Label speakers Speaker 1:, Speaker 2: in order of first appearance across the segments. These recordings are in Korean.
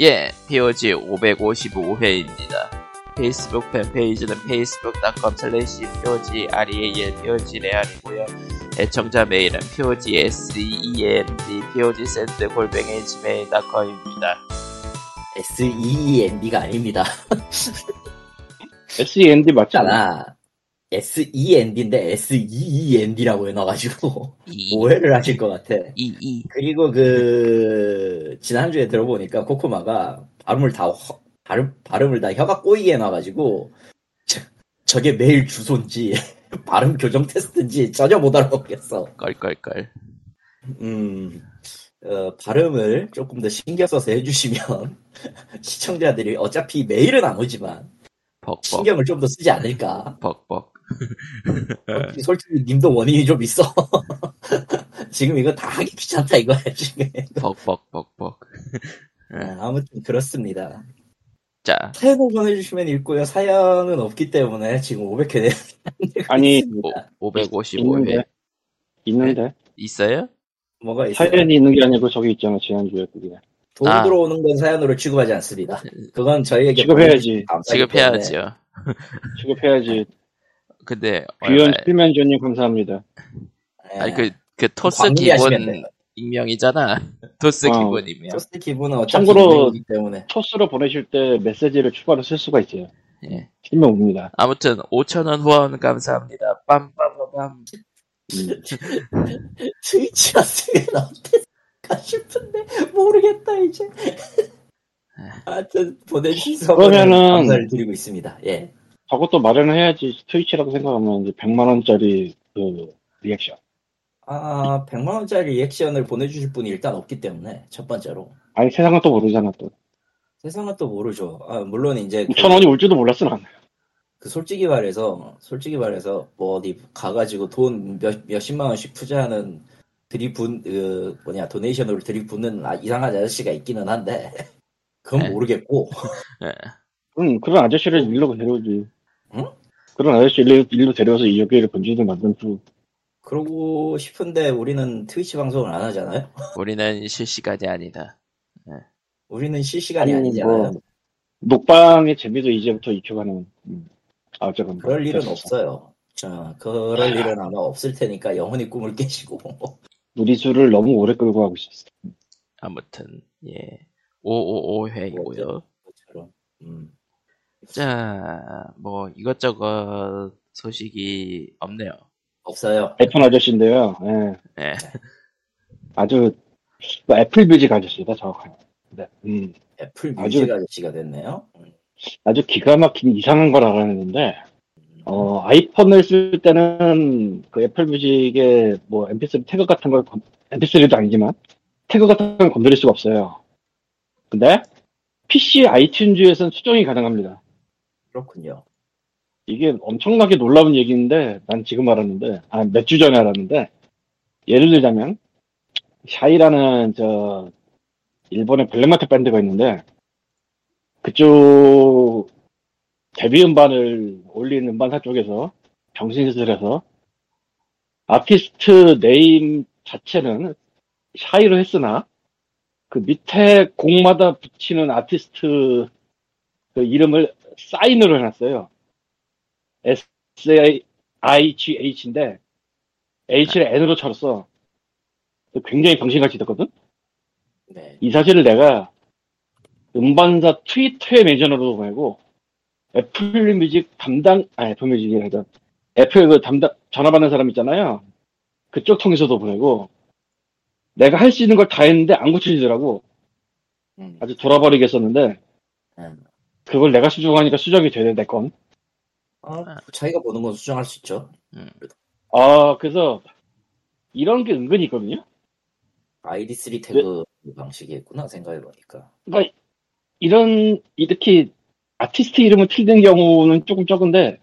Speaker 1: 예, POG 555회입니다. 페이스북 팬페이지는 facebook.com slash POG REAL POG REAL이고요. 애청자 메일은 POG SEND POG SEND 골뱅이 gmail.com입니다.
Speaker 2: SEND가 아닙니다.
Speaker 3: SEND 맞잖아.
Speaker 2: SEND인데 SEEND라고 해놔가지고
Speaker 1: 이,
Speaker 2: 오해를 하실 것 같아.
Speaker 1: 이, 이.
Speaker 2: 그리고 그 지난주에 들어보니까 코코마가 발음을 다 허- 발음 발음을 다 혀가 꼬이게 해놔가지고 저, 저게 메일 주소인지 발음 교정 테스트인지 전혀 못 알아보겠어.
Speaker 1: 껄껄껄.
Speaker 2: 음, 어, 발음을 조금 더 신경 써서 해주시면 시청자들이 어차피 메일은 안 오지만
Speaker 1: 벅벅.
Speaker 2: 신경을 좀 더 쓰지 않을까.
Speaker 1: 벅벅.
Speaker 2: 솔직히, 솔직히 님도 원인이 좀 있어. 지금 이거 다 하기 귀찮다 이거야 지금.
Speaker 1: 벅벅, 벅벅.
Speaker 2: 아, 아무튼 그렇습니다.
Speaker 1: 자,
Speaker 2: 사연을 보내주시면 읽고요. 사연은 없기 때문에 지금 500회
Speaker 3: 아니,
Speaker 1: 오,
Speaker 3: 있는데.
Speaker 1: 555회.
Speaker 3: 있는데.
Speaker 1: 있어요?
Speaker 2: 뭐가 있어요?
Speaker 3: 사연이 있는 게 아니고 저기 있잖아, 지난주에 그게.
Speaker 2: 돈
Speaker 1: 아.
Speaker 2: 들어오는 건 사연으로 취급하지 않습니다. 그건 저희에게
Speaker 3: 취급해야지.
Speaker 2: 때문에.
Speaker 1: 지급해야죠.
Speaker 3: 취급해야지.
Speaker 1: 근데,
Speaker 3: 귀연
Speaker 1: 얼마,
Speaker 3: 필면조님 감사합니다.
Speaker 2: 예.
Speaker 1: 아니, 그, 그 토스 기본. 익명이잖아. 토스
Speaker 3: 어.
Speaker 1: 기본 익명.
Speaker 2: 토스 어차피
Speaker 3: 참고로-
Speaker 2: 때문에
Speaker 3: 토스로 보내실 때 메시지를 추가로 쓸 수가 있어요.
Speaker 1: 예.
Speaker 3: 실명 옵니다.
Speaker 1: 아무튼 5천원 후원 감사합니다. 빰빰빰빰.
Speaker 2: 트위치 왔으면 어땠을까 싶은데 모르겠다 이제. 하여튼 보내주신 선물은
Speaker 3: 그러면은-
Speaker 2: 감사를 드리고 있습니다. 예.
Speaker 3: 저것도 마련을 해야지. 트위치라고 생각하면 이제 100만원짜리 그 리액션.
Speaker 2: 아 100만 원짜리 리액션을 보내주실 분이 일단 없기 때문에 첫 번째로
Speaker 3: 아니, 세상은 또 모르잖아, 또.
Speaker 2: 세상은 또 모르죠. 아, 물론 이제 그,
Speaker 3: 5천원이 올지도 몰랐어, 난.
Speaker 2: 그 솔직히 말해서 솔직히 말해서 뭐 어디 가가지고 돈 몇, 몇십만 원씩 투자하는 드리분 그 뭐냐 donation으로 드리분은 아, 이상한 아저씨가 있기는 한데 그건
Speaker 1: 네.
Speaker 2: 모르겠고
Speaker 1: 예.
Speaker 3: 응, 그런 아저씨를 일로 데려오지.
Speaker 2: 응?
Speaker 3: 그런 아저씨 일로, 일로 데려와서 이 여기를 번지를 만든 후.
Speaker 2: 그러고 싶은데 우리는 트위치 방송을 안 하잖아요.
Speaker 1: 우리는 실시간이 아니다.
Speaker 2: 우리는 실시간이
Speaker 3: 아니,
Speaker 2: 아니잖아요.
Speaker 3: 뭐, 녹방의 재미도 이제부터 익혀가는. 음. 아, 어쨌건.
Speaker 2: 그럴 일은
Speaker 3: 됐어.
Speaker 2: 없어요. 자, 그럴 일은 아마 없을 테니까 영원히 꿈을 깨시고.
Speaker 3: 우리 수를 너무 오래 끌고 가고 있었어.
Speaker 1: 아무튼, 예. 555회이고요.
Speaker 2: 것처럼. 음.
Speaker 3: 아,
Speaker 1: 자, 뭐, 이것저것 소식이 없네요.
Speaker 2: 없어요.
Speaker 3: 애플 아저씨인데요. 예.
Speaker 1: 예.
Speaker 3: 아주 뭐 애플 뮤직 아저씨다 정확하게. 네. 음,
Speaker 2: 애플
Speaker 3: 아주-
Speaker 2: 뮤직 아저씨가 됐네요. 음.
Speaker 3: 아주 기가 막힌 이상한 걸 알아냈는데 어, 아이폰을 쓸 때는 그 애플 뮤직에 뭐 MP3 태그 같은 걸 건- MP3도 아니지만 태그 같은 걸 건드릴 수가 없어요. 근데 PC 아이튠즈에서는 수정이 가능합니다.
Speaker 2: 그렇군요.
Speaker 3: 이게 엄청나게 놀라운 얘기인데 난 지금 알았는데 아 몇 주 전에 알았는데 예를 들자면 샤이라는 저 일본의 블랙마트 밴드가 있는데 그쪽 데뷔 음반을 올린 음반사 쪽에서 정신수술해서 아티스트 name 자체는 Sigh로 했으나 그 밑에 곡마다 붙이는 아티스트 그 이름을 Sign으로 해놨어요. S-I-G-H인데 H를 N으로 쳐서 굉장히 병신같이 됐거든?
Speaker 2: 네.
Speaker 3: 이 사실을 내가 음반사 트위터에 멘션으로도 보내고 애플 뮤직 담당, 아 애플 뮤직이 아니라 애플 그 담당, 전화 받는 사람 있잖아요. 그쪽 통해서도 보내고 내가 할 수 있는 걸 다 했는데 안 고쳐지더라고.
Speaker 2: 음.
Speaker 3: 아주 돌아버리겠었는데
Speaker 2: 음.
Speaker 3: 그걸 내가 수정하니까 수정이 되네, 내 건.
Speaker 2: 어, 자기가 보는 건 수정할 수 있죠.
Speaker 3: 아, 그래서 이런 게 은근히 있거든요.
Speaker 2: ID3 태그 방식이 있구나 생각해보니까.
Speaker 3: 그러니까 이런 이렇게 아티스트 이름을 틀린 경우는 조금 적은데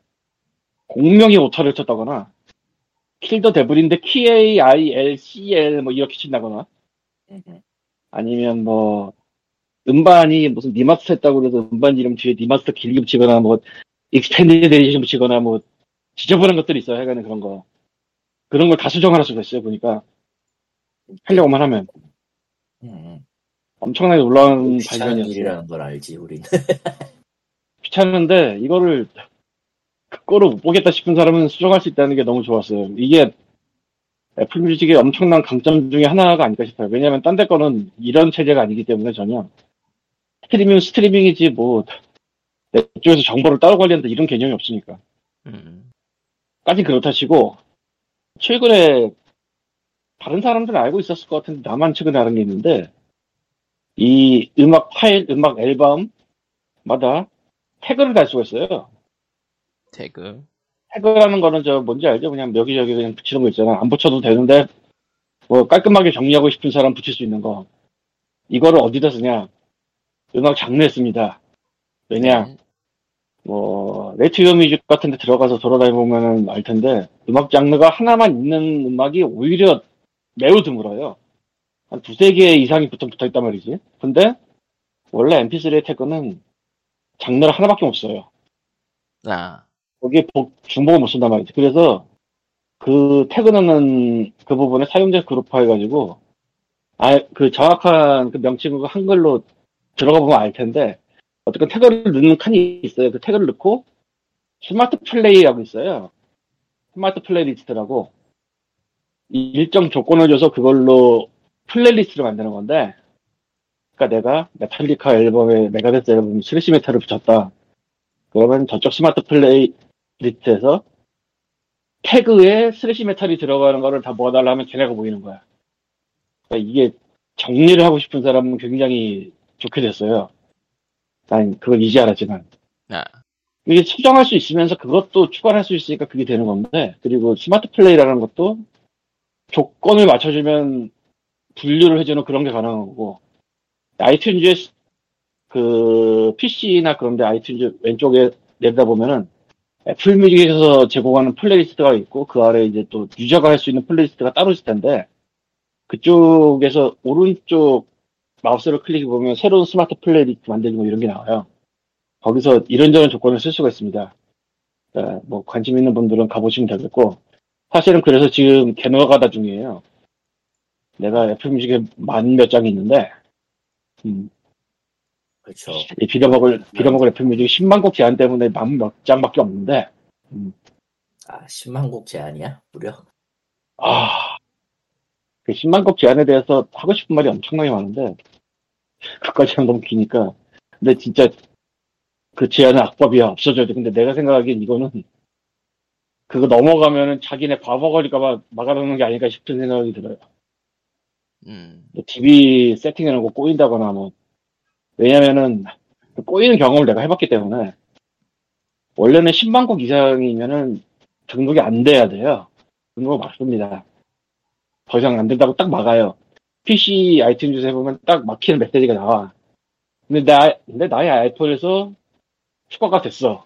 Speaker 3: 곡명에 오타를 쳤다거나 Kill the Devil인데 KAILCL 뭐 이렇게 친다거나
Speaker 2: 음.
Speaker 3: 아니면 뭐 음반이 무슨 remaster 했다고 그래서 음반 이름 뒤에 remaster 길게 붙이거나 뭐 extended edition 붙이거나 뭐 지저분한 것들이 있어요. 하여간에 그런 거. 그런 걸 다 수정할 수가 있어요. 보니까 하려고만 하면
Speaker 2: 음.
Speaker 3: 엄청나게 놀라운
Speaker 2: 귀찮은
Speaker 3: 발견이었어요.
Speaker 2: 일이라는 걸 알지 우린.
Speaker 3: 귀찮은데 이거를 그거를 못 보겠다 싶은 사람은 수정할 수 있다는 게 너무 좋았어요. 이게 애플 뮤직의 엄청난 강점 중에 하나가 아닐까 싶어요. 왜냐하면 딴 데 거는 이런 체제가 아니기 때문에 전혀 스트리밍 스트리밍이지 뭐 내 쪽에서 정보를 따로 관리한다 이런 개념이 없으니까.
Speaker 1: 음.
Speaker 3: 까지 그렇다 치고 최근에 다른 사람들은 알고 있었을 것 같은데 나만 최근에 알은 게 있는데 이 음악 파일, 음악 앨범마다 태그를 달 수가 있어요.
Speaker 1: 태그.
Speaker 3: 태그라는 거는 저 뭔지 알죠? 그냥 여기저기 그냥 붙이는 거 있잖아. 안 붙여도 되는데 뭐 깔끔하게 정리하고 싶은 사람 붙일 수 있는 거. 이거를 어디다 쓰냐? 음악 장르에 씁니다. 왜냐?
Speaker 1: 네.
Speaker 3: 뭐 Rate Your Music 같은 데 들어가서 돌아다니 보면 알 텐데 음악 장르가 하나만 있는 음악이 오히려 매우 드물어요. 한 두세 개 이상이 붙어 붙어 있단 말이지. 근데 원래 mp3의 태그는 장르가 하나밖에 없어요.
Speaker 1: 아,
Speaker 3: 거기에 복- 중복을 못 쓴단 말이지. 그래서 그 태그 넣는 그 부분에 사용자 그룹화 해가지고 아, 그 정확한 그 명칭을 한글로 들어가 보면 알 텐데 어쨌든 태그를 넣는 칸이 있어요. 그 태그를 넣고 smart play라고 있어요. smart playlist라고 이 일정 조건을 줘서 그걸로 playlist를 만드는 건데 그러니까 내가 메탈리카 앨범에 메가데스 앨범 thrash metal을 붙였다. 그러면 저쪽 smart playlist에서 태그에 thrash metal이 들어가는 거를 다 모아달라 하면 걔네가 보이는 거야. 그러니까 이게 정리를 하고 싶은 사람은 굉장히 좋게 됐어요. 난 그걸 이제 알았지만.
Speaker 1: 아,
Speaker 3: 이게 수정할 수 있으면서 그것도 추가할 수 있으니까 그게 되는 건데, 그리고 smart play라는 것도 조건을 맞춰주면 분류를 해주는 그런 게 가능한 거고, 아이튠즈의 그 PC나 그런데 아이튠즈 왼쪽에 내려다보면은 애플 뮤직에서 제공하는 playlist가 있고 그 아래 이제 또 유저가 할 수 있는 playlist가 따로 있을 텐데 그쪽에서 오른쪽 마우스를 클릭해 보면 새로운 smart playlist 만들기 뭐 이런 게 나와요. 거기서 이런저런 조건을 쓸 수가 있습니다. 네, 뭐 관심 있는 분들은 가보시면 되겠고 사실은 그래서 지금 개노가다 중이에요. 내가 애플 뮤직에 만 몇 장이 있는데 음,
Speaker 2: 그렇죠.
Speaker 3: 이 빌어먹을 빌어먹을 애플 뮤직 10만 곡 제한 때문에 만 몇 장밖에 없는데
Speaker 2: 아 10만 곡 제한이야 무려.
Speaker 3: 아, 그 10만 곡 제한에 대해서 하고 싶은 말이 엄청나게 많은데, 그까지는 너무 기니까. 근데 진짜, 그 제한은 악법이야. 없어져야 돼. 근데 내가 생각하기엔 이거는, 그거 넘어가면은 자기네 바보 걸릴까봐 막아놓는 게 아닐까 싶은 생각이 들어요.
Speaker 1: 음,
Speaker 3: 뭐 TV 세팅해놓고 꼬인다거나 뭐. 왜냐면은, 그 꼬이는 경험을 내가 해봤기 때문에, 원래는 10만 곡 이상이면은 등록이 안 돼야 돼요. 등록 막습니다. 더 이상 안 된다고 딱 막아요. PC 아이튠즈에 보면 딱 막히는 메시지가 나와. 근데 나, 근데 나의 아이폰에서 추가가 됐어.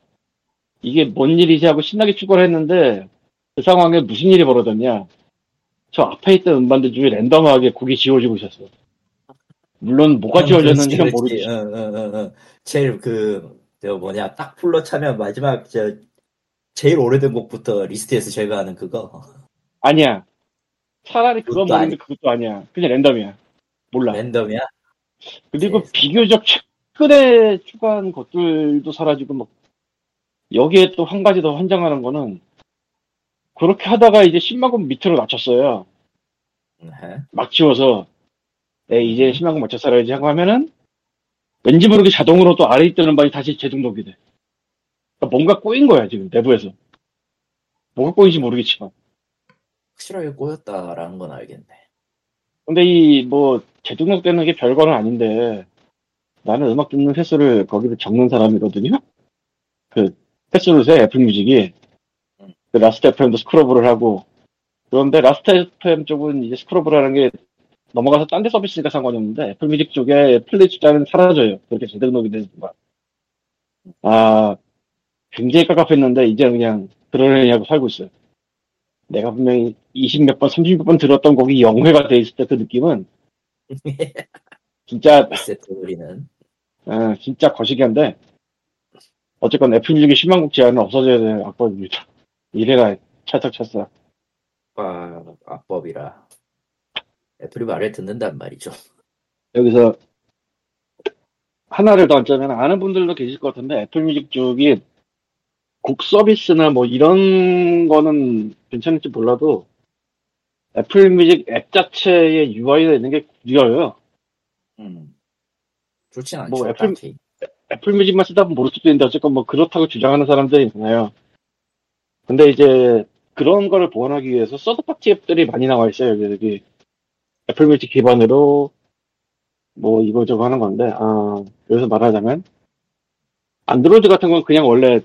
Speaker 3: 이게 뭔 일이지 하고 신나게 추가를 했는데, 그 상황에 무슨 일이 벌어졌냐. 저 앞에 있던 음반들 중에 랜덤하게 곡이 지워지고 있었어. 물론 뭐가 지워졌는지는 모르지.
Speaker 2: 응, 응, 응, 응. 제일 그, 저 뭐냐, 딱 full로 차면 마지막, 저, 제일 오래된 곡부터 리스트에서 제거하는 그거.
Speaker 3: 아니야. 차라리 그건
Speaker 2: 그것도
Speaker 3: 모르는데 그것도 아니야. 그냥 랜덤이야. 몰라.
Speaker 2: 랜덤이야?
Speaker 3: 그리고
Speaker 2: 네.
Speaker 3: 비교적 최근에 추가한 것들도 사라지고 막 여기에 또 한 가지 더 환장하는 거는 그렇게 하다가 이제 10만 원 밑으로 낮췄어요.
Speaker 2: 네.
Speaker 3: 막 지워서 에 이제 10만 원 맞춰 살아야지 하고 하면은 왠지 모르게 자동으로 또 아래 있던 음반이 다시 재등록이 돼. 그러니까 뭔가 꼬인 거야 지금 내부에서. 뭐가 꼬인지 모르겠지만.
Speaker 2: 확실하게 꼬였다라는 건 알겠네.
Speaker 3: 근데 이 뭐 재등록되는 게 별거는 아닌데 나는 음악 듣는 횟수를 거기서 적는 사람이거든요. 그 횟수를 세 애플 뮤직이
Speaker 2: 음.
Speaker 3: 그 라스트 FM도 scrobble을 하고 그런데 라스트 FM 쪽은 이제 scrobble을 하는 게 넘어가서 딴 데 서비스니까 상관이 없는데 애플 뮤직 쪽에 플레이 숫자는 사라져요. 그렇게 재등록이 되는 순간. 아 굉장히 깝깝했는데 이제 그냥 그러려니 하고 살고 있어요. 내가 분명히 20몇 번, 30몇 번 들었던 곡이 0회가 돼 있을 때 그 느낌은 진짜
Speaker 2: 세트 우리는.
Speaker 3: 아, 진짜 거시기한데 어쨌건 애플 뮤직의 10만 곡 제한은 없어져야 되는 악법입니다. 이래가 찰떡 찼어.
Speaker 2: 아, 악법이라. 애플이 말을 듣는단 말이죠.
Speaker 3: 여기서 하나를 더 얹자면 아는 분들도 계실 것 같은데 애플 뮤직 쪽이 곡 서비스나 뭐 이런 거는 괜찮을지 몰라도 애플 뮤직 앱 자체의 UI가 있는 게 구려요.
Speaker 2: 음. 좋진 않죠.
Speaker 3: 뭐 애플-
Speaker 2: 딱히.
Speaker 3: 애플 뮤직만 쓰다 보면 모를 수도 있는데 어쨌건 뭐 그렇다고 주장하는 사람들이 있나요. 근데 이제 그런 거를 보완하기 위해서 third party 앱들이 많이 나와 있어요. 여기, 여기 애플 뮤직 기반으로 뭐 이거저거 하는 건데 아 여기서 말하자면 안드로이드 같은 건 그냥 원래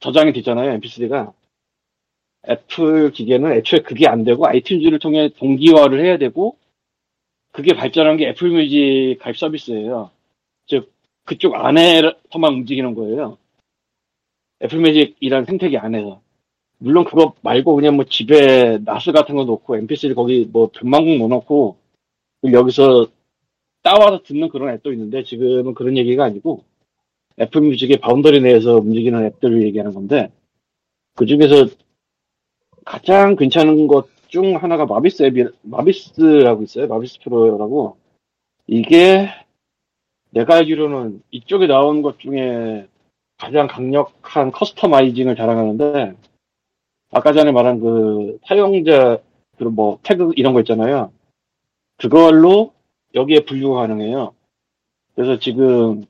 Speaker 3: 저장이 되잖아요. mp3가 애플 기계는 애초에 그게 안 되고 아이튠즈를 통해 동기화를 해야 되고 그게 발전한 게 애플 뮤직 가입 서비스예요. 즉 그쪽 안에서만 움직이는 거예요. 애플 뮤직이라는 생태계 안에서. 물론 그거 말고 그냥 뭐 집에 NAS 같은 거 놓고 mp3 거기 뭐 몇만 곡 넣어놓고 여기서 따와서 듣는 그런 앱도 있는데 지금은 그런 얘기가 아니고 애플 뮤직의 boundary 내에서 움직이는 앱들을 얘기하는 건데 그 중에서 가장 괜찮은 것 중 하나가 마비스 앱이 마비스라고 있어요. 마비스 프로라고 이게 내가 알기로는 이쪽에 나온 것 중에 가장 강력한 customizing을 자랑하는데 아까 전에 말한 그 사용자 그런 뭐 태그 이런 거 있잖아요. 그걸로 여기에 분류가 가능해요. 그래서 지금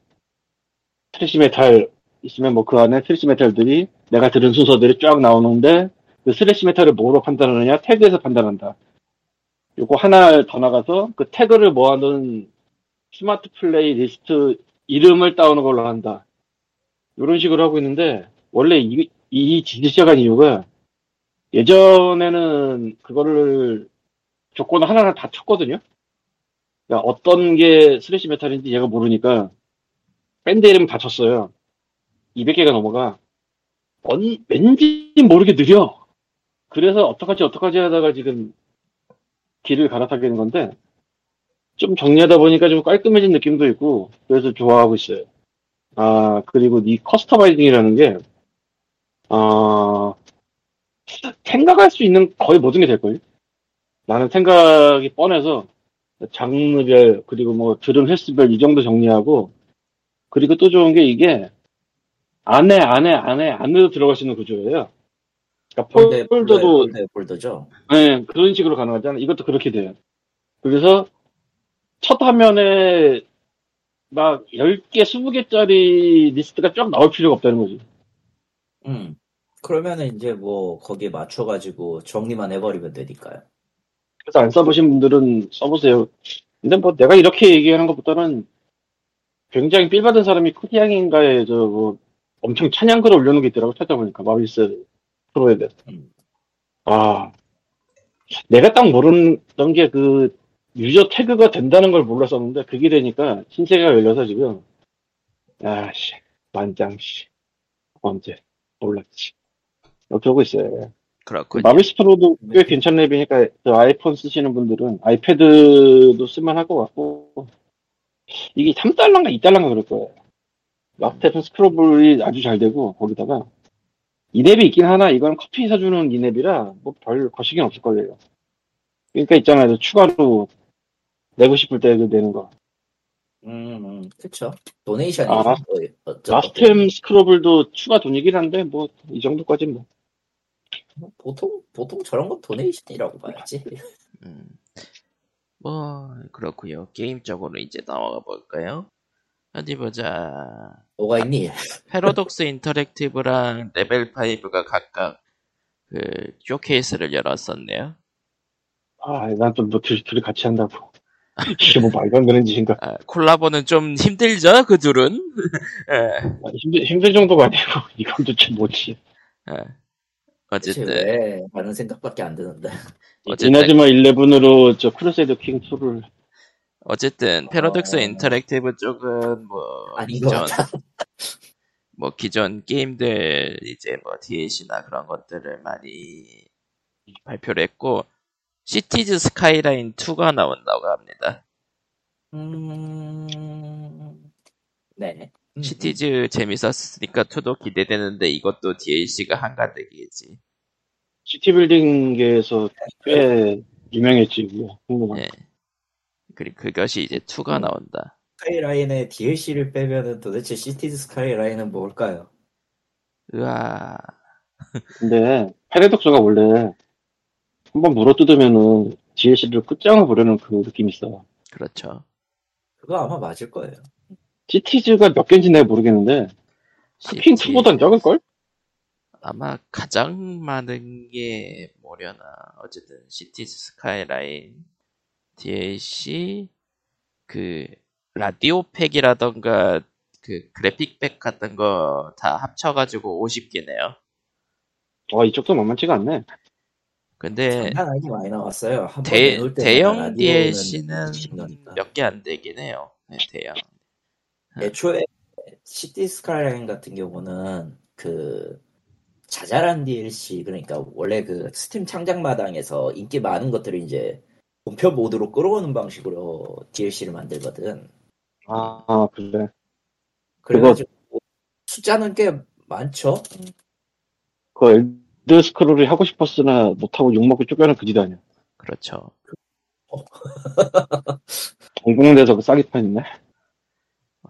Speaker 3: thrash metal 있으면 뭐 그 안에 thrash metal들이 내가 들은 순서들이 쫙 나오는데 그 thrash metal을 뭐로 판단하느냐 태그에서 판단한다. 요거 하나 더 나가서 그 태그를 모아놓은 smart playlist 이름을 따오는 걸로 한다. 이런 식으로 하고 있는데 원래 이, 이 짓을 시작한 이유가 예전에는 그거를 조건을 하나하나 다 쳤거든요. 그러니까 어떤 게 thrash metal인지 얘가 모르니까 밴드 이름 다 쳤어요. 200개가 넘어가. 언- 왠지 모르게 느려. 그래서 어떡하지 어떡하지 하다가 지금 길을 갈아타게 되는 건데 좀 정리하다 보니까 좀 깔끔해진 느낌도 있고 그래서 좋아하고 있어요. 아 그리고 이 customizing이라는 게 아, 생각할 수 있는 거의 모든 게 될걸요? 나는 생각이 뻔해서 장르별 그리고 뭐 들은 횟수별 이 정도 정리하고 그리고 또 좋은 게 이게 안에 안에 안에 안으로 들어갈 수 있는 구조예요. 그러니까
Speaker 2: 폴더,
Speaker 3: 폴더도
Speaker 2: 폴더, 폴더죠.
Speaker 3: 네, 그런 식으로 가능하잖아요. 이것도 그렇게 돼요. 그래서 첫 화면에 막 10개, 20개짜리 리스트가 쫙 나올 필요가 없다는 거지.
Speaker 2: 음. 그러면은 이제 뭐 거기에 맞춰가지고 정리만 해버리면 되니까요.
Speaker 3: 그래서 안 써보신 분들은 써보세요. 근데 뭐 내가 이렇게 얘기하는 것보다는 굉장히 삘받은 사람이 코디양인가에 저뭐 엄청 찬양글을 올려놓은 게 있더라고 찾아보니까 마비스 프로에 대해서.
Speaker 2: 음.
Speaker 3: 아 내가 딱 모르던 게그 유저 태그가 된다는 걸 몰랐었는데 그게 되니까 신세가 열려서 지금 야씨 만장씨 언제 몰랐지 이렇게 하고 있어요.
Speaker 1: 그렇군요.
Speaker 3: 마비스 프로도 꽤 괜찮은 앱이니까 그 아이폰 쓰시는 분들은 아이패드도 쓸만할 것 같고 이게 3달러인가 2달러인가 그럴 거예요. 마스테픈 스크롤이 아주 잘 되고 거기다가 이랩이 있긴 하나 이건 커피 사주는 이랩이라 뭐 별 거시긴 없을 거예요. 그러니까 있잖아요. 추가로 내고 싶을 때 내는 거.
Speaker 2: 음, 음, 그쵸. 도네이션이
Speaker 3: 아,
Speaker 2: 뭐, 어쩌-
Speaker 3: 마스템 스크롤도 추가 돈이긴 한데 뭐 이 정도까지 뭐.
Speaker 2: 뭐 보통 보통 저런 건 donation이라고 봐야지.
Speaker 1: 음. 뭐 그렇고요. 게임적으로 이제 넘어가 볼까요? 어디 보자.
Speaker 2: 뭐가 있니?
Speaker 1: Paradox Interactive랑 Level 5가 각각 그 쇼케이스를 열었었네요.
Speaker 3: 아, 난 좀뭐 둘, 둘이 같이 한다고. 이게 뭐 말도 안 되는 짓인가.
Speaker 1: 아, 콜라보는 좀 힘들죠, 그 둘은. 예,
Speaker 3: 아, 힘들, 힘들 정도가 아니고, 이건 도대체 뭐지.
Speaker 1: 예. 어쨌든
Speaker 2: 왜 하는 생각밖에 안 드는데.
Speaker 1: 어쨌든
Speaker 3: 이나즈마 일레븐으로 저 Crusader Kings 2를
Speaker 1: 어쨌든 패러독스
Speaker 2: 어.
Speaker 1: Interactive 쪽은 뭐 기존. 뭐 기존 게임들 이제 뭐 DLC나 그런 것들을 많이 발표를 했고 Cities Skylines 2가 나온다고 합니다.
Speaker 2: 음, 네. 음,
Speaker 1: 시티즈 재밌었으니까 2도 기대되는데 이것도 DLC가 한가득이겠지.
Speaker 3: city building계에서 꽤 유명했지. 궁금한.
Speaker 1: 예. 그리고 그것이 이제 2가 나온다.
Speaker 2: Skylines의 DLC를 빼면은 도대체 Cities Skylines는 뭘까요?
Speaker 1: 으아.
Speaker 3: 근데 Paradox가 원래 한번 물어뜯으면은 DLC를 끝장을 보려는 그 느낌이 있어.
Speaker 1: 그렇죠.
Speaker 2: 그거 아마 맞을 거예요.
Speaker 3: Cities가 몇 개인지 내가 모르겠는데 크킹 2보단 적을 걸?
Speaker 1: 아마 가장 많은 게 뭐려나. 어쨌든 Cities Skylines DLC 그 라디오 팩이라던가 그 그래픽 팩 같은 거 다 합쳐가지고 50개네요.
Speaker 3: 와 이쪽도 만만치가 않네.
Speaker 1: 근데
Speaker 2: 장난 아니게 많이 나왔어요.
Speaker 1: 대, 대형 DLC는
Speaker 2: 20 넣으니까.
Speaker 1: 몇개 안 되긴 해요. 네, 대형.
Speaker 2: 애초에 Cities Skylines 같은 경우는 그 자잘한 DLC 그러니까 원래 그 스팀 창작 마당에서 인기 많은 것들을 이제 본편 모드로 끌어오는 방식으로 DLC를 만들거든.
Speaker 3: 아, 아, 그래.
Speaker 2: 그래가지고 숫자는 꽤 많죠.
Speaker 3: 그 엘드 스크롤을 하고 싶었으나 못하고 욕먹고 쫓겨난 그짓 아니야.
Speaker 1: 그렇죠.
Speaker 3: 공공대에서 그 싸게 파냈네.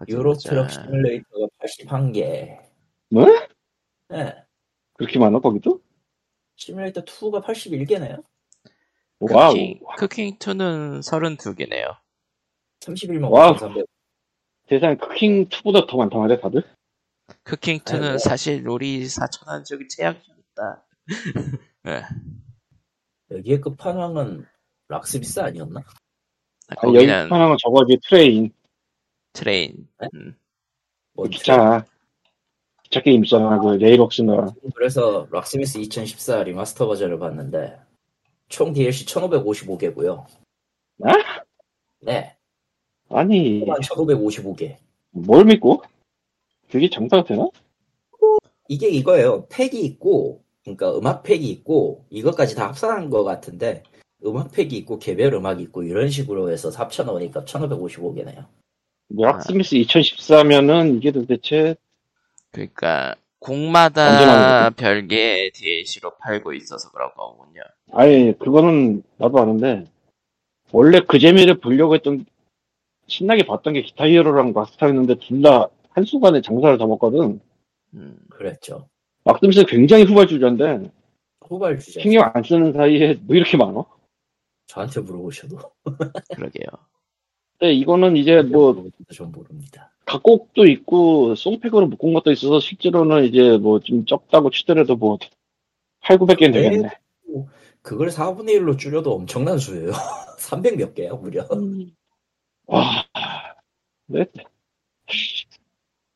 Speaker 2: 유로. 트럭 시뮬레이터가 81개.
Speaker 3: 뭐?
Speaker 2: 네.
Speaker 3: 그렇게 많아, 거기도?
Speaker 2: 시뮬레이터 2가 81개네요.
Speaker 3: 와우.
Speaker 1: 쿠킹, 쿠킹 2는 32개네요.
Speaker 2: 31만
Speaker 3: 와우.
Speaker 2: 5,300.
Speaker 3: 세상에 쿠킹 2보다 더 많단 말이야, 다들?
Speaker 1: 쿠킹 2는
Speaker 2: 아이고.
Speaker 1: 사실 롤이 4천원 적이 최악이었다. 네.
Speaker 2: 여기에 끝판왕은 락스비스 아니었나?
Speaker 3: 아, 여기 하나는 저거지, 트레인.
Speaker 1: 트레인.
Speaker 2: 네?
Speaker 1: 음,
Speaker 2: 뭐
Speaker 3: 기차. 기차 게임 있잖아, 그 레일웍스나.
Speaker 2: 그래서 Rocksmith 2014 remaster 버전을 봤는데 총 DLC 1555개고요.
Speaker 3: 아?
Speaker 2: 네,
Speaker 3: 아니,
Speaker 2: 1555개.
Speaker 3: 뭘 믿고? 그게 장사가 되나?
Speaker 2: 이게 이거예요. 팩이 있고, 그러니까 음악 팩이 있고 이것까지 다 합산한 것 같은데 음악 팩이 있고 개별 음악이 있고 이런 식으로 해서 4,000원이니까 1555개네요.
Speaker 3: Rocksmith 2014면은 이게 도대체
Speaker 1: 그러니까 곡마다
Speaker 3: 나오는
Speaker 1: 별개 DLC로 팔고 있어서 그런 거군요.
Speaker 3: 아니 그거는 나도 아는데 원래 그 재미를 보려고 했던 신나게 봤던 게 기타 히어로랑 마스터였는데 둘 다 한순간에 장사를 다 먹거든
Speaker 1: 음,
Speaker 2: 그랬죠.
Speaker 3: 막스미스 굉장히 후발주자인데
Speaker 2: 후발 주제.
Speaker 3: 신경 안 쓰는 사이에 뭐 이렇게 많어?
Speaker 2: 저한테 물어보셔도
Speaker 1: 그러게요.
Speaker 3: 근데 이거는 이제 뭐
Speaker 2: 전 모릅니다.
Speaker 3: 각곡도 있고 송팩으로 묶은 것도 있어서 실제로는 이제 뭐 좀 적다고 치더라도 뭐 8, 900개는 되겠네
Speaker 2: 그걸 4분의 1로 줄여도 엄청난 수예요. 300 몇 개야 무려.
Speaker 3: 와 네.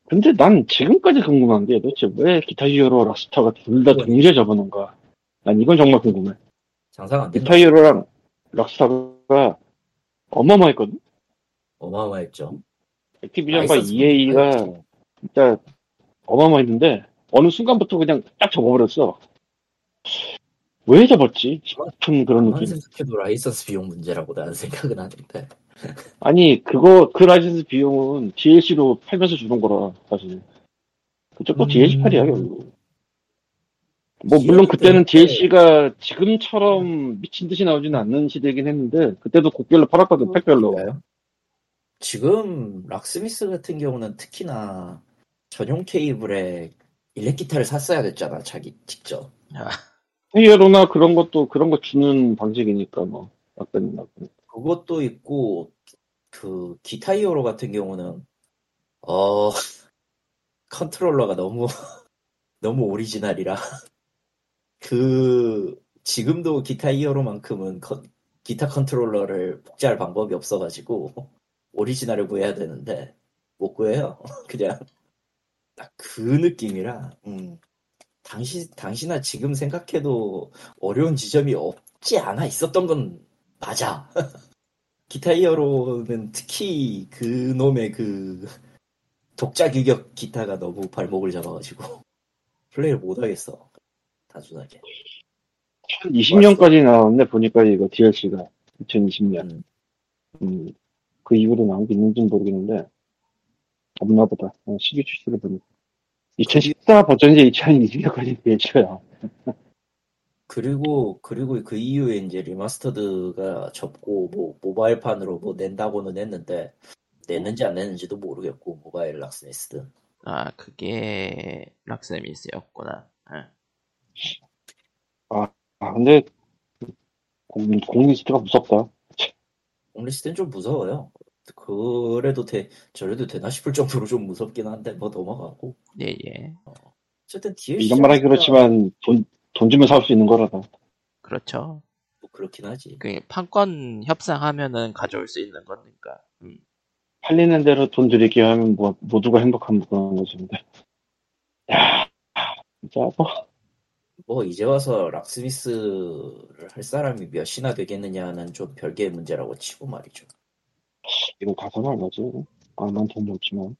Speaker 3: 근데 난 지금까지 궁금한 게 도대체 왜 기타 히어로 락스타가 둘 다 동시에 접어놓은가 난 이건 정말 궁금해
Speaker 2: 장사가 안 된다.
Speaker 3: Guitar Hero랑 락스타가 어마어마했거든
Speaker 2: 어마어마했죠.
Speaker 3: Activision과
Speaker 2: 라이선스
Speaker 3: EA가 진짜 어마어마했는데 어느 순간부터 그냥 딱 접어버렸어 왜 접었지 싶은 그런 느낌
Speaker 2: 생각해도 라이선스 비용 문제라고 나는 생각은 하는데.
Speaker 3: 아니 그거 그 라이센스 비용은 DLC로 팔면서 주는 거라 사실 그쪽도
Speaker 2: 음.
Speaker 3: DLC 팔이야 결국 뭐 물론 그때는 DLC가 지금처럼 미친 듯이 나오지는 않는 시대이긴 했는데 그때도 곡별로 팔았거든 팩별로?
Speaker 2: 지금 락스미스 같은 경우는 특히나 전용 케이블에 일렉 기타를 샀어야 됐잖아 자기 직접.
Speaker 1: 아,
Speaker 3: 히어로나 그런 것도 그런 거 주는 방식이니까 뭐 약간 약간.
Speaker 2: 그것도 있고 그 기타 히어로 같은 경우는 어 컨트롤러가 너무 너무 오리지널이라 그 지금도 Guitar Hero만큼은 컨- 기타 컨트롤러를 복제할 방법이 없어가지고 오리지널을 구해야 되는데 못 구해요. 그냥 딱 그 느낌이라 음, 당시 당시나 지금 생각해도 어려운 지점이 없지 않아 있었던 건 맞아. 기타 히어로는 특히 그 놈의 그 독자 규격 기타가 너무 발목을 잡아가지고 플레이를 못하겠어. 단순하게.
Speaker 3: 한 20년까지 나왔네 보니까 이거 DLC가 2020년
Speaker 2: 음,
Speaker 3: 음, 그 이후로 나온 게 있는지는 모르겠는데 없나 보다 어, 시기 출시를 보니까 2014 버전이 2020년까지 DLC야
Speaker 2: 그리고 그리고 그 이후에 이제 리마스터드가 접고 뭐 모바일판으로 뭐 낸다고는 했는데 냈는지 안 냈는지도 모르겠고 모바일 락스미스든
Speaker 1: 아 그게 락스미스였구나. 응.
Speaker 3: 아, 근데, 공, 곡 리스트가 무섭다.
Speaker 2: 곡 리스트는 좀 무서워요. 그래도 돼 저래도 되나 싶을 정도로 좀 무섭긴 한데 뭐 넘어가고
Speaker 1: 예 예.
Speaker 2: 어 쨌든 DLC
Speaker 3: 이런 말하기 그렇지만, 돈, 돈 주면 살 수 있는 거라다.
Speaker 1: 그렇죠.
Speaker 2: 뭐 그렇긴 하지.
Speaker 1: 그 판권 협상하면은 가져올 수 있는 거니까. 음.
Speaker 3: 팔리는 대로 돈 들이게 하면 뭐, 모두가 행복한 그런 거지, 근데. 야, 진짜, 뭐,
Speaker 2: 뭐 이제 와서 락스미스를 할 사람이 몇이나 되겠느냐는 좀 별개의 문제라고 치고 말이죠.
Speaker 3: 이거 가격은 얼마지? 아, 난 돈이 없지만.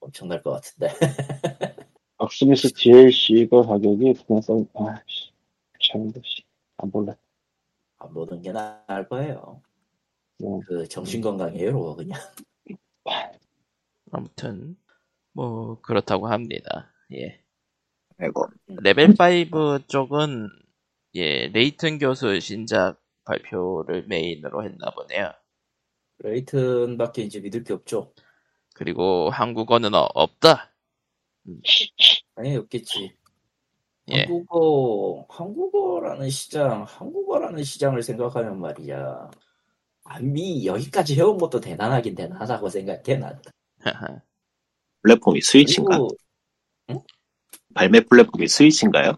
Speaker 2: 엄청날 것 같은데.
Speaker 3: 락스미스 DLC가 가격이 그냥 써, 아씨, 귀찮은데, 씨. 안 볼래.
Speaker 2: 안 보는 게 나을 거예요.
Speaker 3: 뭐,
Speaker 2: 그 정신 건강이에요, 그냥.
Speaker 1: 아무튼 뭐 그렇다고 합니다. 예.
Speaker 4: 아이고.
Speaker 1: 레벨 5 쪽은 예 레이튼 교수 신작 발표를 메인으로 했나 보네요.
Speaker 2: 레이튼밖에 이제 믿을 게 없죠.
Speaker 1: 그리고 한국어는 어- 없다.
Speaker 2: 당연히 없겠지.
Speaker 1: 예.
Speaker 2: 한국어, 한국어라는 시장, 한국어라는 시장을 생각하면 말이야. 아미 여기까지 해온 것도 대단하긴 대단하다고 생각해, 난.
Speaker 4: 플랫폼이 스위치인가?
Speaker 2: 그리고
Speaker 4: 발매 플랫폼이 스위치인가요?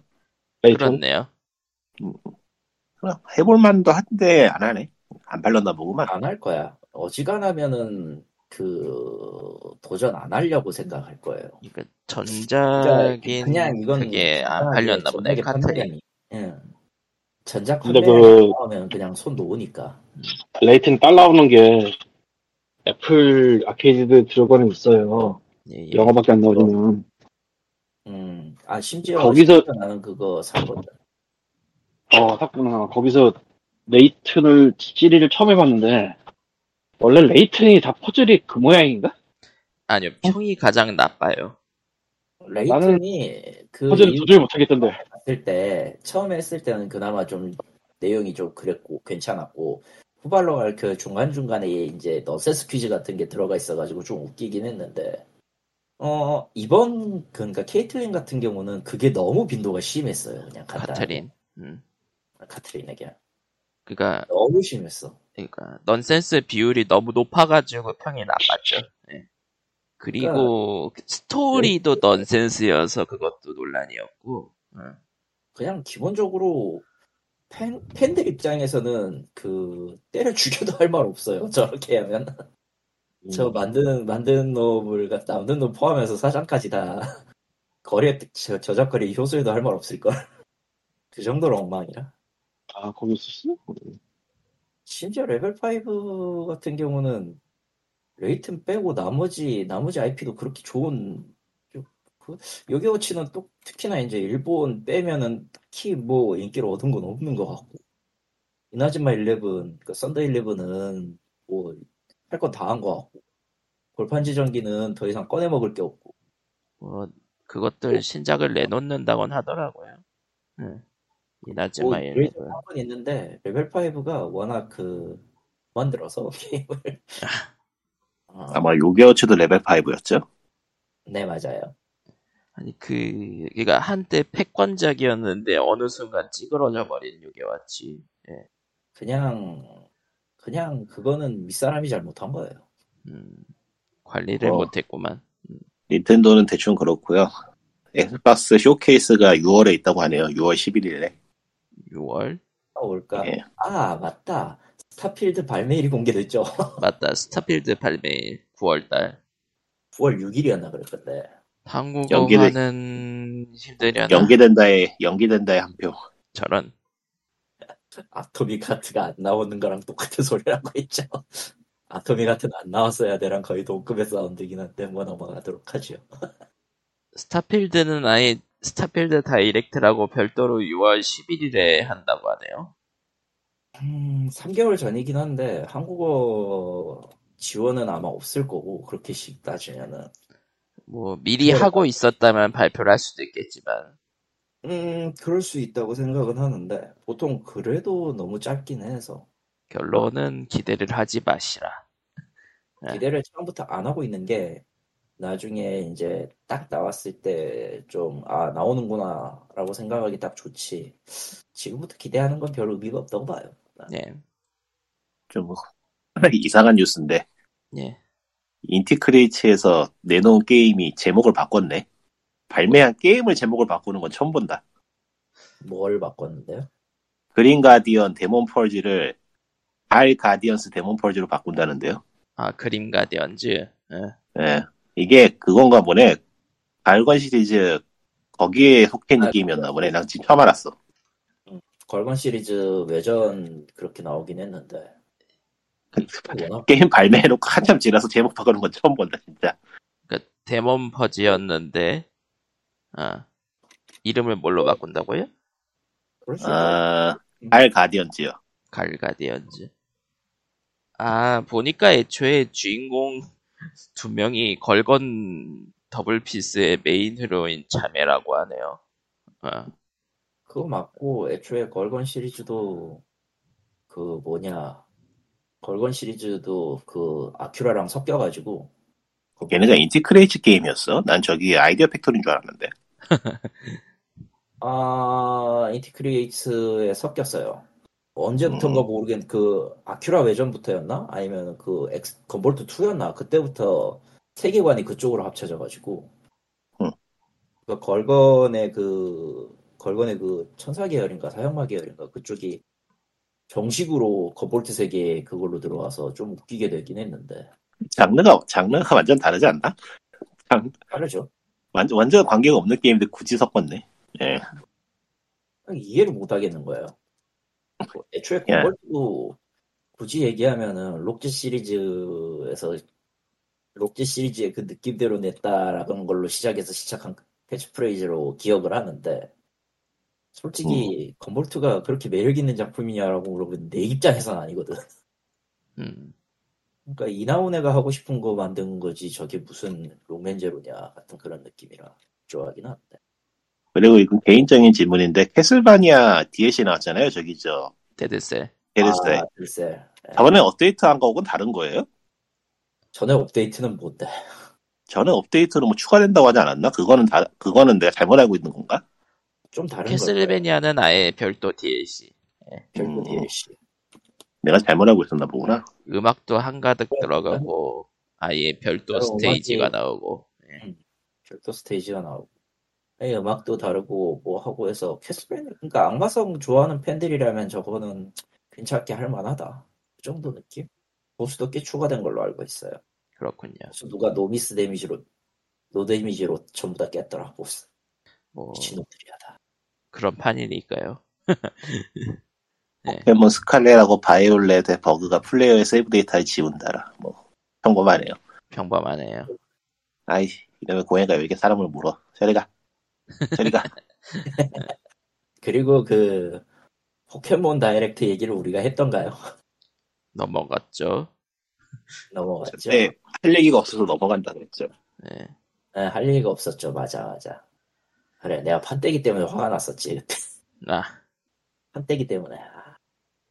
Speaker 3: 레이튼?
Speaker 1: 그렇네요.
Speaker 4: 그럼 해볼 만도 한데 안 하네. 안 팔렸나 보구만.
Speaker 2: 안 할 거야. 어지간하면은 그 도전 안 하려고 생각할 거예요.
Speaker 1: 이거 전작인
Speaker 2: 그냥 이건
Speaker 1: 그게 안 팔렸나 보네 카트리.
Speaker 2: 응. 전작
Speaker 3: 근데 그-
Speaker 2: 나오면 그냥 손 놓으니까.
Speaker 3: 레이튼 딸 나오는 게, 애플 아케이드 들어가는 있어요.
Speaker 1: 예, 예.
Speaker 3: 영어밖에 안 나오지만.
Speaker 2: 음. 아 심지어
Speaker 3: 거기서-
Speaker 2: 나는 그거 샀거든.
Speaker 3: 어, 샀구나. 거기서 레이튼을, 시리를 처음 해봤는데, 원래 레이튼이 다 퍼즐이 그 모양인가?
Speaker 1: 아니요 평이 가장 나빠요.
Speaker 2: 레이튼이 그
Speaker 3: 퍼즐을
Speaker 2: 이후
Speaker 3: 도저히 못하겠던데.
Speaker 2: 했을 때 처음에 했을 때는 그나마 좀 내용이 좀 그랬고 괜찮았고 후발로 갈 그 중간 중간에 이제 너세스 퀴즈 같은 게 들어가 있어가지고 좀 웃기긴 했는데 어 이번 그러니까 케이틀린 같은 경우는 그게 너무 빈도가 심했어요 그냥
Speaker 1: 카트린. 음.
Speaker 2: 카트린에게
Speaker 1: 그니까
Speaker 2: 너무 심했어
Speaker 1: 그러니까 넌센스 비율이 너무 높아가지고 평이 나빴죠. 예. 그리고 스토리도 넌센스여서 그것도 논란이었고. 응.
Speaker 2: 그냥 기본적으로 팬 팬들 입장에서는 그 때려 죽여도 할 말 없어요 저렇게 하면
Speaker 3: 음.
Speaker 2: 저 만드는 만드는 놈을 갖- 만드는 놈 포함해서 사장까지 다 걸래 저, 저작거리 효수해도 할 말 없을 걸. 그 정도로 엉망이라.
Speaker 3: 아, 거기 있었어?
Speaker 2: 심지어 레벨 5 같은 경우는 레이튼 빼고 나머지 나머지 IP도 그렇게 좋은 그 요괴워치는 또 특히나 이제 일본 빼면은 딱히 뭐 인기를 얻은 건 없는 것 같고 이나즈마 일레븐, 그 썬더 일레븐은 뭐 할 건 다한것 같고 골판지 전기는 더 이상 꺼내 먹을 게 없고
Speaker 1: 뭐 그것들 신작을 내놓는다곤 하더라고요. 응. 이나즈마
Speaker 2: 뭐,
Speaker 1: 일
Speaker 2: 레이저 한건 있는데 레벨 5가 워낙 그 만들어서 게임을 어,
Speaker 4: 아마 요괴워치도 레벨 5였죠?
Speaker 2: 네 맞아요.
Speaker 1: 아니 그 그가 한때 패권작이었는데 어느 순간 찌그러져 버린 요괴워치. 예.
Speaker 2: 그냥 그냥 그거는 윗사람이 잘못한 거예요.
Speaker 1: 음, 관리를
Speaker 4: 어.
Speaker 1: 못했구만.
Speaker 4: 닌텐도는 대충 그렇고요. 엑스박스 쇼케이스가 6월에 있다고 하네요. 6월 11일에.
Speaker 1: 6월
Speaker 2: 아, 올까?
Speaker 4: 예.
Speaker 2: 아 맞다. 스타필드 발매일이 공개됐죠.
Speaker 1: 맞다. 스타필드 발매 9월달.
Speaker 2: 9월 6일이었나 그랬던데.
Speaker 1: 한국어화는 힘들려나
Speaker 4: 연기된다에 연기된다에 한 표.
Speaker 1: 저런.
Speaker 2: 아토믹 하트가 안 나오는 거랑 똑같은 소리라고 있죠. 아토믹 하트는 안 나왔어야 돼랑 거의 동급의 사운드긴 한데 뭐 넘어가도록 하죠.
Speaker 1: 스타필드는 아예 스타필드 다이렉트라고 별도로 6월 11일에 한다고 하네요.
Speaker 2: 음, 3개월 전이긴 한데 한국어 지원은 아마 없을 거고 그렇게 씩 따지면은
Speaker 1: 뭐 미리
Speaker 2: 네.
Speaker 1: 하고 있었다면 발표를 할 수도 있겠지만
Speaker 2: 음 그럴 수 있다고 생각은 하는데 보통 그래도 너무 짧긴 해서
Speaker 1: 결론은 기대를 하지 마시라. 네.
Speaker 2: 기대를 처음부터 안 하고 있는 게 나중에 이제 딱 나왔을 때 좀 아 나오는구나 라고 생각하기 딱 좋지. 지금부터 기대하는 건 별 의미가 없다고 봐요.
Speaker 1: 예,
Speaker 4: 좀 이상한 뉴스인데
Speaker 1: 예.
Speaker 4: 인티크레이츠에서 내놓은 게임이 제목을 바꿨네. 발매한 게임을 제목을 바꾸는 건 처음 본다.
Speaker 2: 뭘 바꿨는데요?
Speaker 4: 그린 가디언 데몬 펄즈를 알 가디언스 데몬 펄즈로 바꾼다는데요.
Speaker 1: 아, 그림 가디언즈. 예.
Speaker 4: 예. 이게 그건가 보네. 발건 시리즈 거기에 속해 있는
Speaker 2: 아,
Speaker 4: 게임이었나 보네. 난 지금 처음 알았어.
Speaker 2: 걸건 시리즈 외전 그렇게 나오긴 했는데 워낙
Speaker 4: 게임 발매해놓고 한참 지나서 제목 바꾸는 건 처음 본다, 진짜.
Speaker 1: 그 데몬 퍼지였는데, 아, 이름을 뭘로 바꾼다고요?
Speaker 2: 있죠.
Speaker 4: 아, 갈 가디언즈요.
Speaker 1: 갈 가디언즈. 아, 보니까 애초에 주인공 두 명이 걸건 더블 피스의 메인 히로인 자매라고 하네요. 아,
Speaker 2: 그거 맞고 애초에 걸건 시리즈도 그 뭐냐 걸건 시리즈도 그 아큐라랑 섞여가지고 그거
Speaker 4: 얘네가 인티 크리에이츠 게임이었어? 난 저기 아이디어 팩토리인 줄 알았는데.
Speaker 2: 아 인티크리에이츠에 섞였어요. 언제부턴가
Speaker 4: 음.
Speaker 2: 모르겠 그 아큐라 외전부터였나 아니면 그 엑스 건볼트 2였나 그때부터 세계관이 그쪽으로 합쳐져가지고
Speaker 4: 음.
Speaker 2: 그 걸건의 그 걸건의 그 천사 계열인가 사형마 계열인가 그쪽이 정식으로 건볼트 세계 그걸로 들어와서 좀 웃기게 되긴 했는데
Speaker 4: 장르가, 장르가 완전 다르지 않나? 장-
Speaker 2: 다르죠.
Speaker 4: 완전, 완전 관계가 없는 게임인데 굳이 섞었네. 예.
Speaker 2: 이해를 못 하겠는 거예요. 뭐 애초에
Speaker 4: 예.
Speaker 2: 건볼트도 굳이 얘기하면은 록지 시리즈에서 록지 시리즈의 그 느낌대로 냈다라는 걸로 시작해서 시작한 캐치프레이즈로 기억을 하는데 솔직히 건볼트가 그렇게 매력 있는 작품이냐라고 물어보면 내 입장에서는 아니거든.
Speaker 1: 음,
Speaker 2: 그러니까 이나온애가 하고 싶은 거 만든 거지 저게 무슨 롱맨제로냐 같은 그런 느낌이라 좋아하긴 한데.
Speaker 4: 그리고 이건 개인적인 질문인데, 캐슬바니아 DLC 나왔잖아요. 저기, 저,
Speaker 1: 데드셀.
Speaker 4: 게르스에.
Speaker 2: 아, 글쎄. 예.
Speaker 4: 저번에 업데이트 한 거하고는 다른 거예요?
Speaker 2: 전에 업데이트는 못돼.
Speaker 4: 전에 업데이트로 뭐 추가된다고 하지 않았나? 그거는 다, 그거는 내가 잘못 알고 있는 건가?
Speaker 2: 좀 다른 거
Speaker 1: 캐슬베니아는 아예 별도 DLC.
Speaker 2: 별도
Speaker 4: 음.
Speaker 2: DLC.
Speaker 4: 내가 잘못 알고 있었나 보구나.
Speaker 1: 음악도 한가득 들어가고, 아예 별도
Speaker 2: 따로
Speaker 1: 스테이지가
Speaker 2: 음악이-
Speaker 1: 나오고.
Speaker 2: 별도 스테이지가 나오고. 아니, 음악도 다르고 뭐 하고 해서 캐스페니 그러니까 악마성 좋아하는 팬들이라면 저거는 괜찮게 할 만하다. 그 정도 느낌? 보스도 꽤 추가된 걸로 알고 있어요.
Speaker 1: 그렇군요.
Speaker 2: 그래서 누가 노 미스 데미지로 no 데미지로 전부 다 깼더라 보스.
Speaker 1: 뭐,
Speaker 2: 미친놈들이야 다.
Speaker 1: 그런 판이니까요.
Speaker 4: 포켓몬 스칼렛하고 바이올렛의 버그가 플레이어의 세이브 데이터를 지운다라. 뭐, 평범하네요.
Speaker 1: 평범하네요.
Speaker 4: 아이, 이러면 고양이가 왜 이렇게 사람을 물어? 저리가. 저리가.
Speaker 2: 그리고 그 포켓몬 다이렉트 얘기를 우리가 했던가요?
Speaker 1: 넘어갔죠.
Speaker 2: 넘어갔죠.
Speaker 4: 네, 할 얘기가 없어서 넘어간다 그랬죠.
Speaker 1: 네.
Speaker 2: 네, 할 얘기가 없었죠. 맞아, 맞아. 그래, 내가 판때기 때문에 화가 났었지. 그때.
Speaker 1: 아,
Speaker 2: 판때기 때문에.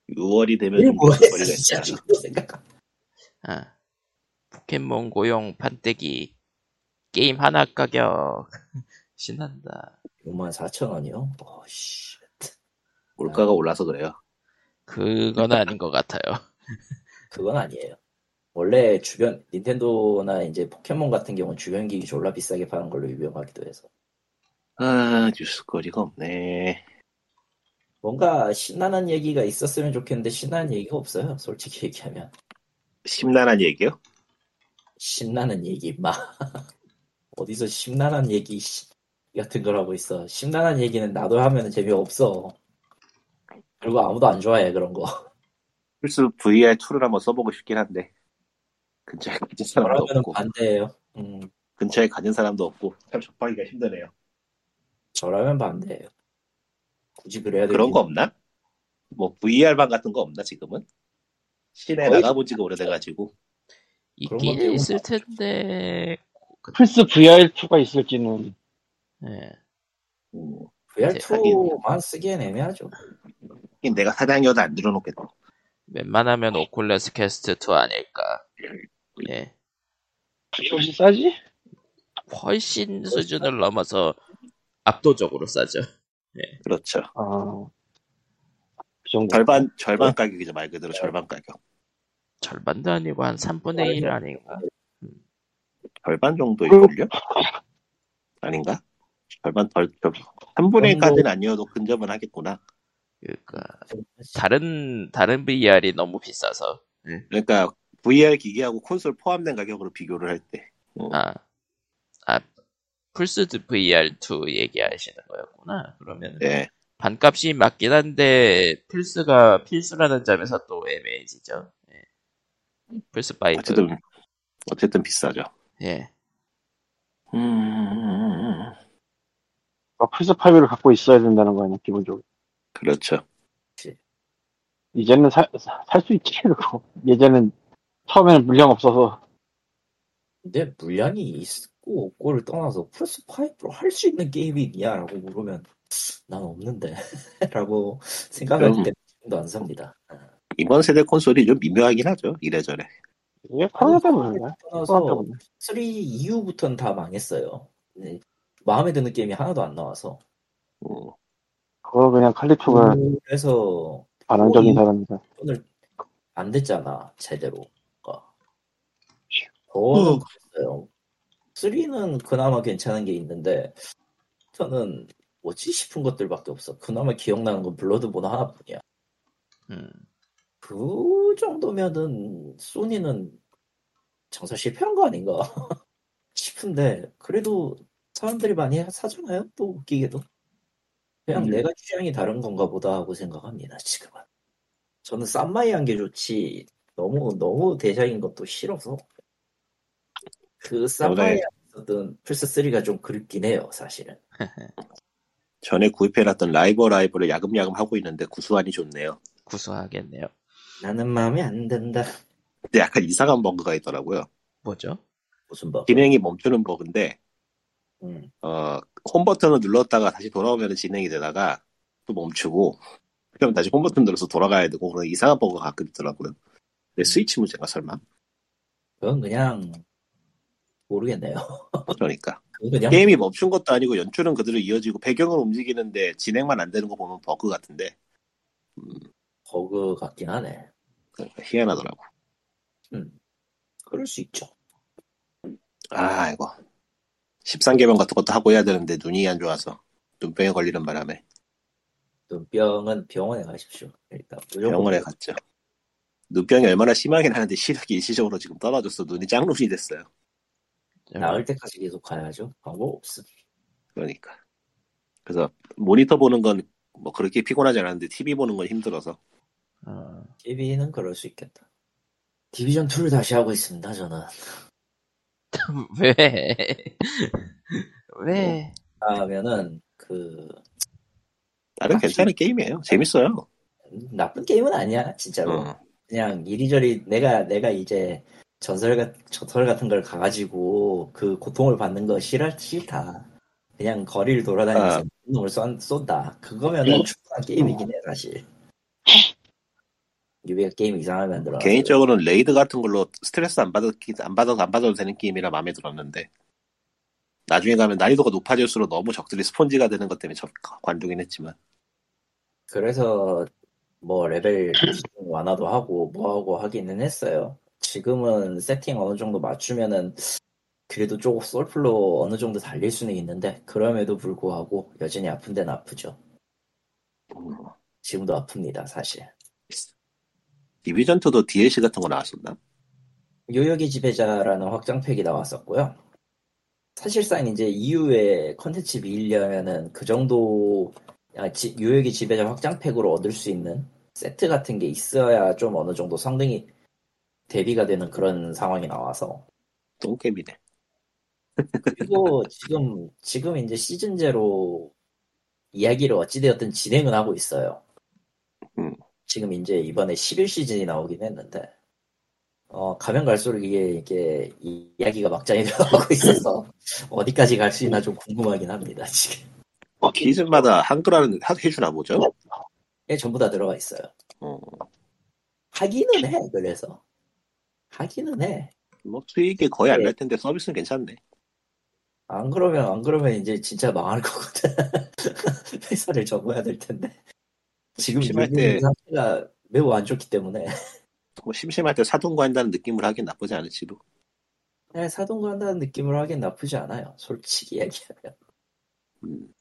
Speaker 2: 아,
Speaker 4: 6월이 되면 좀
Speaker 2: 뭐야,
Speaker 4: 머리가
Speaker 2: 진짜 생각.
Speaker 1: 아. 포켓몬 고용 판때기. 게임 하나 가격. 신난다.
Speaker 2: 64,000원이요? 어, 씨.
Speaker 4: 물가가 올라서 그래요.
Speaker 1: 그건 아닌 것 같아요.
Speaker 2: 그건 아니에요. 원래 주변, 닌텐도나 이제 포켓몬 같은 경우는 주변 기기 졸라 비싸게 파는 걸로 유명하기도 해서.
Speaker 4: 아, 뉴스거리가 없네.
Speaker 2: 뭔가 신나는 얘기가 있었으면 좋겠는데 신나는 얘기가 없어요. 솔직히 얘기하면.
Speaker 4: 심란한 얘기요?
Speaker 2: 신나는 얘기, 마. 어디서 심란한 얘기 씨, 같은 걸 하고 있어. 심란한 얘기는 나도 하면 재미없어. 그리고 아무도 안 좋아해, 그런 거.
Speaker 4: 플스 VR2를 한번 써보고 싶긴 한데. 근처에 가진 사람도 없고.
Speaker 2: 반대예요. 음,
Speaker 4: 근처에 가진 사람도 없고. 참 접하기가 힘드네요.
Speaker 2: 저라면 반대예요. 굳이 그래야 될
Speaker 4: 그런 거 없나? 뭐 VR방 같은 거 없나 지금은? 시내 나가본 지가 오래돼가지고
Speaker 1: 있긴 있을. 텐데.
Speaker 3: 플스 VR2가 있을지는
Speaker 1: 예.
Speaker 4: 음,
Speaker 2: VR2만 쓰기엔 애매하죠.
Speaker 4: 하긴 내가 사장이어도 안 들어놓겠다
Speaker 1: 웬만하면 오쿨레스 캐스트 2 아닐까. 예.
Speaker 3: 그게 훨씬 싸지?
Speaker 1: 훨씬 수준을 넘어서 압도적으로 싸죠.
Speaker 4: 그렇죠.
Speaker 3: 아, 그 정도.
Speaker 4: 절반 절반 가격이죠 말 그대로 절반 가격.
Speaker 1: 절반도 아니고 한 3분의 1 아닌가?
Speaker 4: 절반 정도일걸요? 아닌가? 절반 덜, 좀, 3분의 1까지는 아니어도 근접은 하겠구나.
Speaker 1: 그러니까 다른 다른 VR이 너무 비싸서
Speaker 4: 그러니까, VR 기기하고 콘솔 포함된 가격으로 비교를 할 때.
Speaker 1: 아, 아 플스 VR2 얘기하시는 거였구나. 그러면
Speaker 4: 예.
Speaker 1: 반값이 맞긴 한데 플스가 필수라는 점에서 또 애매해지죠. 예. 플스 5.
Speaker 4: 어쨌든, 어쨌든 비싸죠.
Speaker 1: 예.
Speaker 4: 음,
Speaker 3: 플스 5를 갖고 있어야 된다는 거 아니야, 기본적으로.
Speaker 4: 그렇죠.
Speaker 3: 이제는 살 수 있지, 그거. 예전엔, 처음에는 물량 없어서,
Speaker 2: 근데 물량이 있 고 없고를 떠나서 플스 5로 할 수 있는 게임이 있냐라고 물으면 난 없는데 라고 생각할
Speaker 4: 음.
Speaker 2: 때 지금도 안 삽니다.
Speaker 4: 이번 세대 콘솔이 좀 미묘하긴 하죠. 이래저래.
Speaker 3: 이게. 코로나
Speaker 2: 떠나서
Speaker 3: 때문에.
Speaker 2: 3 이후부터는 다 망했어요. 네. 마음에 드는 게임이 하나도 안 나와서.
Speaker 4: 음,
Speaker 3: 그거 그냥 칼리토가
Speaker 2: 그래서
Speaker 3: 반항적인
Speaker 2: 이-
Speaker 3: 사람이다.
Speaker 2: 오늘 안 됐잖아 제대로.
Speaker 4: 음.
Speaker 2: 더 그랬어요. 3는 그나마 괜찮은 게 있는데 저는 뭐지 싶은 것들밖에 없어. 그나마 기억나는 건 블러드본 하나뿐이야.
Speaker 1: 음.
Speaker 2: 그 정도면은 소니는 장사 실패한 거 아닌가 싶은데 그래도 사람들이 많이 사잖아요. 또 웃기게도 그냥
Speaker 3: 음.
Speaker 2: 내가 취향이 다른 건가 보다 하고 생각합니다. 지금은 저는 쌈마이 한 게 좋지 너무 너무 대작인 것도 싫어서 그 쌈마이에 있었던 플스 3가 좀 그립긴 해요. 사실은
Speaker 4: 전에 구입해놨던 라이브 어 라이브를 야금야금 하고 있는데 구수하니 좋네요.
Speaker 1: 구수하겠네요.
Speaker 2: 나는 마음에 안 든다.
Speaker 4: 근데 약간 이상한 버그가 있더라고요.
Speaker 1: 뭐죠?
Speaker 2: 무슨 뭐?
Speaker 4: 진행이 멈추는 버그인데,
Speaker 2: 음.
Speaker 4: 어, 홈 버튼을 눌렀다가 다시 돌아오면 진행이 되다가 또 멈추고, 그럼 다시 홈 버튼 눌러서 돌아가야 되고, 그런 이상한 버그가 가끔 있더라고요. 근데 스위치 문제가 설마?
Speaker 2: 그건 그냥 모르겠네요.
Speaker 4: 그러니까.
Speaker 2: 그냥
Speaker 4: 게임이 멈춘 것도 아니고 연출은 그대로 이어지고 배경은 움직이는데 진행만 안 되는 거 보면 버그 같은데,
Speaker 2: 버그 같긴 하네.
Speaker 4: 그러니까 희한하더라고.
Speaker 2: 음. 그럴 수 있죠.
Speaker 4: 아, 이거. 13개명 같은 것도 하고 해야 되는데 눈이 안 좋아서 눈병에 걸리는 바람에
Speaker 2: 눈병은 병원에 가십시오. 일단 무조건
Speaker 4: 병원에 갔죠. 눈병이 얼마나 심하긴 하는데 시력이 일시적으로 지금 떨어졌어. 눈이 짱눈이 됐어요.
Speaker 2: 나을 때까지 계속 가야죠. 방법 없음.
Speaker 4: 그러니까. 그래서 모니터 보는 건 뭐 그렇게 피곤하지 않았는데 TV 보는 건 힘들어서
Speaker 1: 어,
Speaker 2: TV는 그럴 수 있겠다. 디비전 2를 다시 하고 있습니다. 저는
Speaker 1: 왜? 왜?
Speaker 2: 하면은 그
Speaker 4: 나름
Speaker 2: 아,
Speaker 4: 괜찮은 게임이에요. 재밌어요.
Speaker 2: 나쁜 게임은 아니야. 진짜로
Speaker 4: 어.
Speaker 2: 그냥 이리저리 내가 내가 이제 전설 같 전설 같은 걸 가가지고 그 고통을 받는 거 싫어 싫다. 그냥 거리를 돌아다니면서
Speaker 4: 아.
Speaker 2: 놈을 쏜, 쏜다. 그거면은 충분한 게임이긴 해 사실. 유비가 게임 이상하게 만들어.
Speaker 4: 개인적으로는 레이드 같은 걸로 스트레스 안 받아 안 받아도 안 받아도 되는 게임이라 마음에 들었는데 나중에 가면 난이도가 높아질수록 너무 적들이 스폰지가 되는 것 때문에 저 관두긴 했지만
Speaker 2: 그래서 뭐 레벨 완화도 하고 뭐 하고 하기는 했어요. 지금은 세팅 어느 정도 맞추면은 그래도 조금 솔플로 어느 정도 달릴 수는 있는데 그럼에도 불구하고 여전히 아픈 데는 아프죠.
Speaker 4: 음,
Speaker 2: 지금도 아픕니다, 사실.
Speaker 4: 디비전 2도 DLC 같은 거 나왔었나?
Speaker 2: 요요기 지배자라는 확장팩이 나왔었고요. 사실상 이제 이후에 컨텐츠 밀려면은 그 정도 아, 지- 요요기 지배자 확장팩으로 얻을 수 있는 세트 같은 게 있어야 좀 어느 정도 성능이 대비가 되는 그런 상황이 나와서
Speaker 4: 똥게임이네.
Speaker 2: 그리고 지금 지금 이제 시즌 제로 이야기를 어찌되었든 진행은 하고 있어요.
Speaker 4: 음.
Speaker 2: 지금 이제 이번에 11 시즌이 나오긴 했는데 어 가면 갈수록 이게 이게 이- 이야기가 막장이 되어가고 있어서 어디까지 갈 수 있나 좀 궁금하긴 합니다 지금.
Speaker 4: 시즌마다 한글화는 하- 해주나 보죠?
Speaker 2: 예, 전부 다 들어가 있어요.
Speaker 4: 어,
Speaker 2: 하기는 해 그래서 하기는 해.
Speaker 4: 뭐 수익이 거의 안
Speaker 2: 네.
Speaker 4: 날 텐데 서비스는 괜찮네.
Speaker 2: 안 그러면 안 그러면 이제 진짜 망할 거거든. 회사를 접어야 될 텐데. 지금
Speaker 4: 심심할
Speaker 2: 유진
Speaker 4: 때-
Speaker 2: 상태가 매우 안 좋기 때문에
Speaker 4: 뭐 심심할 때 사돈과 한다는 느낌을 하긴 나쁘지 않을지도.
Speaker 2: 그냥 사동거 한다는 느낌을 하긴 나쁘지 않아요. 솔직히 얘기하면.
Speaker 4: 음,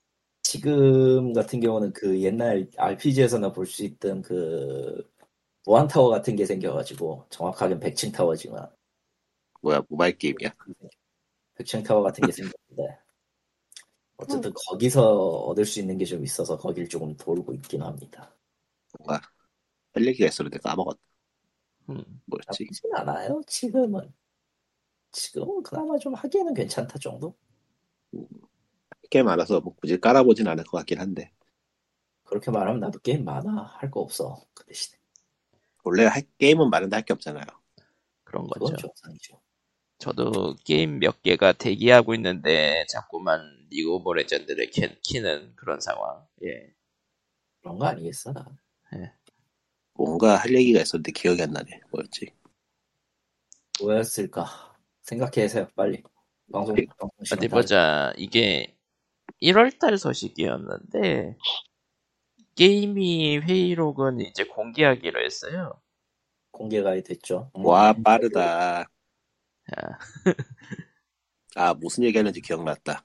Speaker 2: 지금 같은 경우는 그 옛날 RPG에서나 볼 수 있던 그 무한타워 같은 게 생겨가지고 정확하게는 100층 타워지만
Speaker 4: 뭐야 모바일 게임이야?
Speaker 2: 100층 타워 같은 게 생겼는데 어쨌든 거기서 얻을 수 있는 게 좀 있어서 거길 조금 돌고 있긴 합니다.
Speaker 4: 뭔가 할 얘기가 있었는데 까먹었다.
Speaker 1: 음,
Speaker 4: 뭐였지?
Speaker 2: 나쁘진 않아요. 지금은 지금은 그나마 좀 하기에는 괜찮다 정도.
Speaker 4: 꽤 많아서 뭐 굳이 깔아보진 않을 것 같긴 한데
Speaker 2: 그렇게 말하면 나도 게임 많아 할 거 없어 그 대신에
Speaker 4: 원래 할, 게임은 많은데 할 게 없잖아요.
Speaker 1: 그런 거죠.
Speaker 2: 정상이죠.
Speaker 1: 저도 게임 몇 개가 대기하고 있는데 자꾸만 리그 오브 레전드를 키- 키는 그런 상황. 예.
Speaker 2: 그런 거 아니겠어?
Speaker 4: 뭔가 할 얘기가 있었는데 기억이 안 나네. 뭐였지?
Speaker 2: 뭐였을까? 생각해세요 빨리. 방송
Speaker 4: 네.
Speaker 2: 방송
Speaker 1: 어디
Speaker 2: 다
Speaker 1: 보자. 이게 1월달 소식이었는데 게임위 회의록은 이제 공개하기로 했어요.
Speaker 2: 공개가 됐죠.
Speaker 4: 와
Speaker 2: 음,
Speaker 4: 빠르다.
Speaker 1: 아,
Speaker 4: 아 무슨 얘기하는지 기억났다.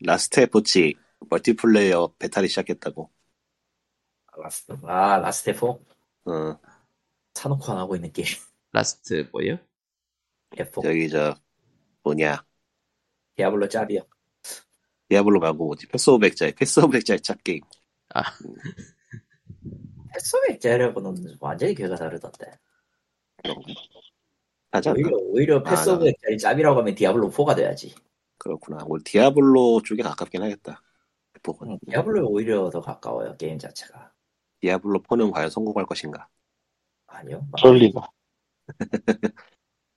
Speaker 4: 라스트 에포치 멀티플레이어 베타를 시작했다고.
Speaker 2: 라스트 아 라스테포
Speaker 4: 어,
Speaker 2: 사놓고 안 하고 있는 게임
Speaker 1: 라스트 뭐요?
Speaker 2: 에포
Speaker 4: 저기 저 뭐냐
Speaker 2: 디아블로 짭이요.
Speaker 4: 디아블로 말고 뭐지? 패스 오브 엑자일 패스 오브 엑자일 짭 게임.
Speaker 2: 패스 엑자일하고는 완전히 궤가 다르던데.
Speaker 4: 않나?
Speaker 2: 오히려 오히려
Speaker 4: 아,
Speaker 2: 패스 오브 엑자일 짭이라고 하면 디아블로 4가 돼야지.
Speaker 4: 그렇구나. 오늘 디아블로 쪽에 가깝긴 하겠다. 보건.
Speaker 2: 응, 디아블로에 오히려 더 가까워요 게임 자체가.
Speaker 4: 디아블로 4는 과연 성공할 것인가?
Speaker 2: 아니요.
Speaker 3: 그럴 리가.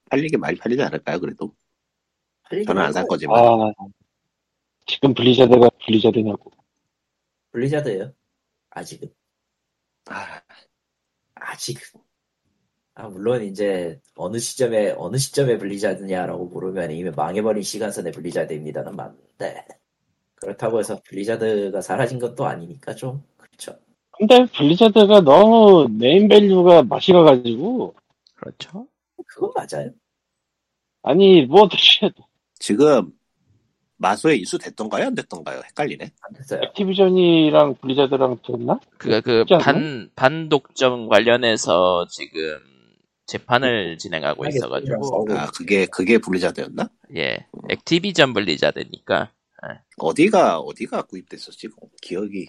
Speaker 4: 팔리게 많이 팔리지 않을까요? 그래도 저는 안 살 거지만.
Speaker 3: 아, 지금 블리자드가 블리자드냐고.
Speaker 2: 블리자드예요. 아직은.
Speaker 4: 아,
Speaker 2: 아직은. 아, 물론 이제 어느 시점에 어느 시점에 블리자드냐라고 물으면 이미 망해버린 시간선의 블리자드입니다는 맞는데 그렇다고 해서 블리자드가 사라진 것도 아니니까 좀 그렇죠.
Speaker 3: 근데 블리자드가 너무 네임 밸류가 맛이 가가지고,
Speaker 1: 그렇죠.
Speaker 2: 그건 맞아요.
Speaker 3: 아니, 뭐, 도대체
Speaker 4: 지금 마소에 이수됐던가요? 안 됐던가요? 헷갈리네.
Speaker 2: 안 됐어요.
Speaker 3: 액티비전이랑 블리자드랑 됐나?
Speaker 1: 그가 그
Speaker 3: 않나?
Speaker 1: 반, 반독점 관련해서 지금 재판을 진행하고 있어가지고,
Speaker 2: 네.
Speaker 4: 아, 그게 그게 블리자드였나?
Speaker 1: 예. 액티비전 블리자드니까,
Speaker 4: 어디가 어디가 구입됐었지? 기억이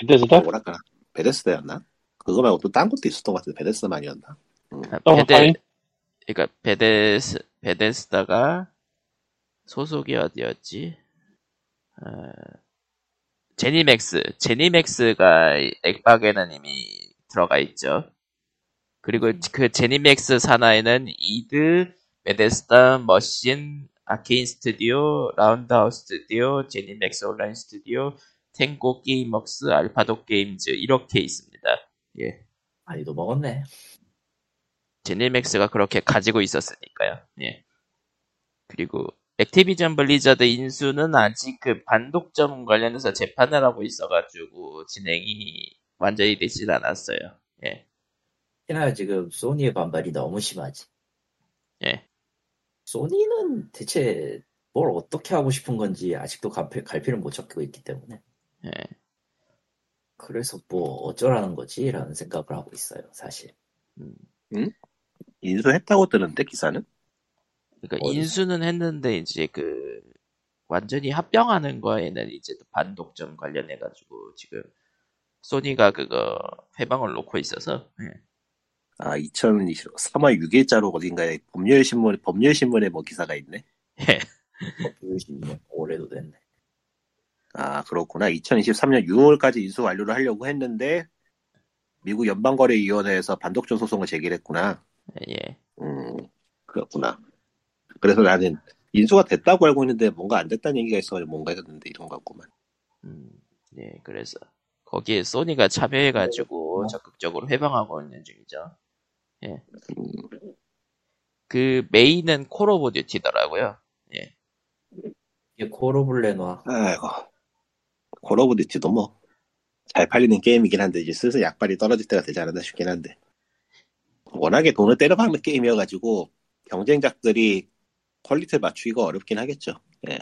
Speaker 3: 베데스다?
Speaker 4: 뭐랄까 베데스다였나? 그거 말고 또 딴 것도 있었던 것 같은데 베데스다만이었나?
Speaker 3: 어,
Speaker 1: 베데,
Speaker 3: 아니.
Speaker 1: 그니까 베데스, 베데스다가 소속이 어디였지? 어, 제니맥스. 제니맥스가 엑박에는 이미 들어가 있죠. 그리고 그 제니맥스 산하에는 이드, 베데스다, 머신, 아케인 스튜디오, 라운드하우스 스튜디오, 제니맥스 온라인 스튜디오, 탱고 게임웍스, 알파 독 게임즈 이렇게 있습니다. 예.
Speaker 2: 많이도 먹었네.
Speaker 1: 제니맥스가 그렇게 가지고 있었으니까요. 예. 그리고 액티비전 블리자드 인수는 아직 그 반독점 관련해서 재판을 하고 있어가지고 진행이 완전히 되진 않았어요. 예.
Speaker 2: 특히나 지금 소니의 반발이 너무 심하지.
Speaker 1: 예.
Speaker 2: 소니는 대체 뭘 어떻게 하고 싶은 건지 아직도 갈피, 갈피를 못 잡고 있기 때문에
Speaker 1: 예.
Speaker 2: 그래서 뭐 어쩌라는 거지? 라는 생각을 하고 있어요 사실
Speaker 1: 음.
Speaker 4: 인수했다고 뜨는데 기사는?
Speaker 1: 그러니까
Speaker 2: 어디서?
Speaker 1: 인수는 했는데 이제 그 완전히 합병하는 거에는 이제 또 반독점 관련해 가지고 지금 소니가 그거 회방을 놓고 있어서 예.
Speaker 4: 아 2020, 3월 6일자로 어딘가에 법률 신문 법률 신문에 뭐 기사가 있네.
Speaker 1: 예.
Speaker 2: 보여주면 올해도 됐네
Speaker 4: 아 그렇구나. 2023년 6월까지 인수 완료를 하려고 했는데 미국 연방거래위원회에서 반독점 소송을 제기했구나.
Speaker 1: 예.
Speaker 4: 음 그렇구나. 그래서 나는 인수가 됐다고 알고 있는데 뭔가 안 됐다는 얘기가 있어가지고 뭔가 했었는데 이런 것 같구만.
Speaker 1: 음, 예, 그래서 거기에 소니가 참여해가지고 적극적으로 회방하고 있는 중이죠. 예.
Speaker 4: 음,
Speaker 1: 그 메인은 콜 오브 듀티더라고요. 예.
Speaker 2: 이게 콜옵을 내놔.
Speaker 4: 아이고. 콜 오브 듀티도 뭐, 잘 팔리는 게임이긴 한데, 이제 슬슬 약발이 떨어질 때가 되지 않았나 싶긴 한데. 워낙에 돈을 때려박는 게임이어가지고, 경쟁작들이 퀄리티를 맞추기가 어렵긴 하겠죠. 예.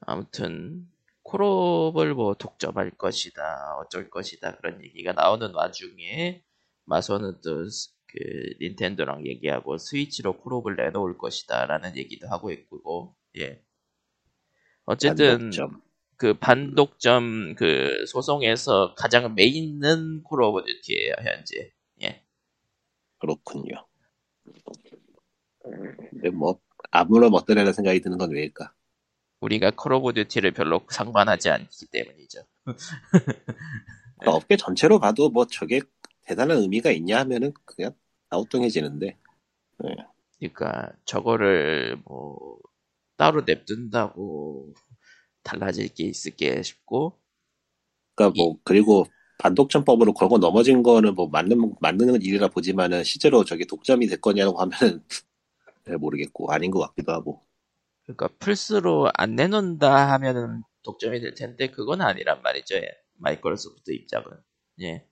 Speaker 1: 아무튼 콜옵을 뭐 독점할 것이다, 어쩔 것이다 그런 얘기가 나오는 와중에 마소는 또 그 닌텐도랑 얘기하고 스위치로 콜옵을 내놓을 것이다라는 얘기도 하고 있고, 예. 어쨌든
Speaker 4: 반독점.
Speaker 1: 그 반독점 그 소송에서 가장 메인은 콜 오브 듀티예요 현재. 예.
Speaker 4: 그렇군요. 근데 뭐, 아무렴 어떠랴는 생각이 드는 건 왜일까?
Speaker 1: 우리가 콜 오브 듀티를 별로 상관하지 않기 때문이죠.
Speaker 4: 그러니까 업계 전체로 봐도 뭐 저게 대단한 의미가 있냐 하면은 그냥 아우뚱해지는데.
Speaker 1: 그러니까 저거를 뭐 따로 냅둔다고 달라질 게 있을게 싶고
Speaker 4: 그러니까 뭐 그리고 반독점법으로 걸고 넘어진 거는 뭐 맞는 맞는 일이라 보지만은 실제로 저게 독점이 될 거냐고 하면은 잘 모르겠고 아닌 것 같기도 하고.
Speaker 1: 그러니까 플스로 안 내놓는다 하면은 독점이 될 텐데 그건 아니란 말이죠. 예. 마이크로소프트 입장은. 예.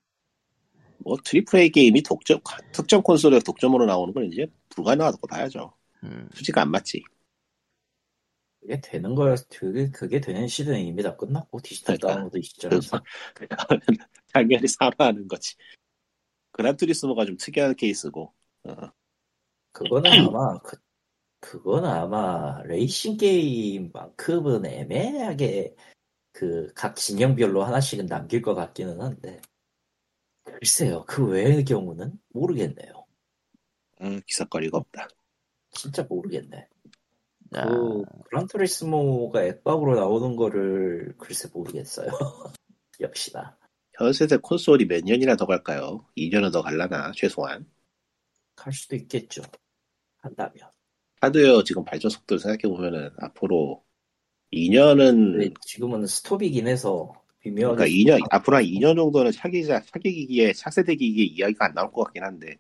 Speaker 4: 뭐 triple A 게임이 독점 특정 콘솔에 독점으로 나오는 건 이제 불가능하다고 봐야죠.
Speaker 1: 음.
Speaker 4: 수지가 안 맞지.
Speaker 2: 그게 되는 거야. 그게, 그게 되는 시대는 이미 다 끝났고, 디지털
Speaker 4: 그러니까.
Speaker 2: 다운로드 시점에서.
Speaker 4: 당연히 사과하는 거지. 그란투리스모가 좀 특이한 케이스고. 어.
Speaker 2: 그거는 아마, 그, 그거는 아마, 레이싱 게임만큼은 애매하게, 그, 각 진영별로 하나씩은 남길 것 같기는 한데. 글쎄요, 그 외의 경우는 모르겠네요.
Speaker 4: 음, 기사거리가 없다.
Speaker 2: 진짜 모르겠네.
Speaker 1: 자,
Speaker 2: 그, 그란투리스모가 액박으로 나오는 거를, 글쎄 모르겠어요. 역시나.
Speaker 4: 현 세대 콘솔이 몇 년이나 더 갈까요? 2년은 더 갈라나 최소한.
Speaker 2: 갈 수도 있겠죠. 한다면.
Speaker 4: 하드웨어 지금 발전 속도를 생각해 보면은 앞으로 2년은
Speaker 2: 근데 지금은 스톱이긴 해서, 비묘하게.
Speaker 4: 그러니까 2년 앞으로 한 2년 정도는 차기자 차기 기기에 차세대 기기에 이야기가 안 나올 것 같긴 한데.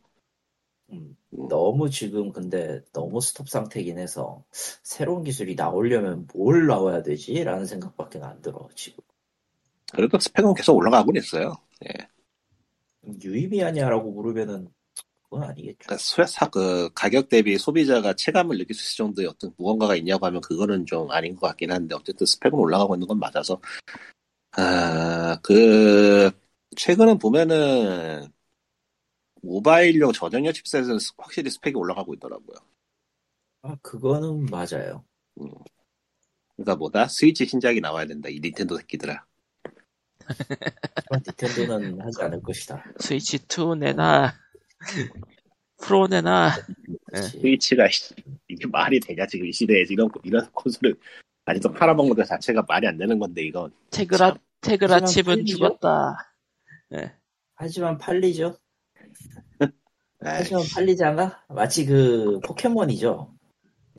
Speaker 2: 음,
Speaker 4: 음,
Speaker 2: 너무 지금 근데 너무 스톱 상태긴 해서 새로운 기술이 나오려면 뭘 나와야 되지? 라는 생각밖에 안 들어 지금
Speaker 4: 그래도 스펙은 계속 올라가고 있어요. 예.
Speaker 2: 유의미하냐라고 물으면은 그건 아니겠죠
Speaker 4: 그러니까 소- 사- 그 가격 대비 소비자가 체감을 느낄 수 있을 정도의 어떤 무언가가 있냐고 하면 그거는 좀 아닌 것 같긴 한데 어쨌든 스펙은 올라가고 있는 건 맞아서 아그 최근은 보면은 모바일용 저장형 칩셋은 스- 확실히 스펙이 올라가고 있더라고요.
Speaker 2: 아 그거는 맞아요
Speaker 4: 음. 그러니까 뭐다 스위치 신작이 나와야 된다 이 닌텐도 새끼들아.
Speaker 2: 닌텐도는 하지 않을 것이다
Speaker 1: 스위치 2 내놔. 프로 내놔. 네.
Speaker 2: 그렇지.
Speaker 4: 스위치가 씨, 이게 말이 되냐 지금 이 시대에 이런 이런 콘솔을 아직도 팔아먹는 것 자체가 말이 안 되는 건데 이건
Speaker 1: 테그라
Speaker 4: 참.
Speaker 1: 테그라 칩은
Speaker 2: 팔리죠?
Speaker 1: 죽었다. 예.
Speaker 2: 하지만 팔리죠 하지만 팔리잖아 마치 그 포켓몬이죠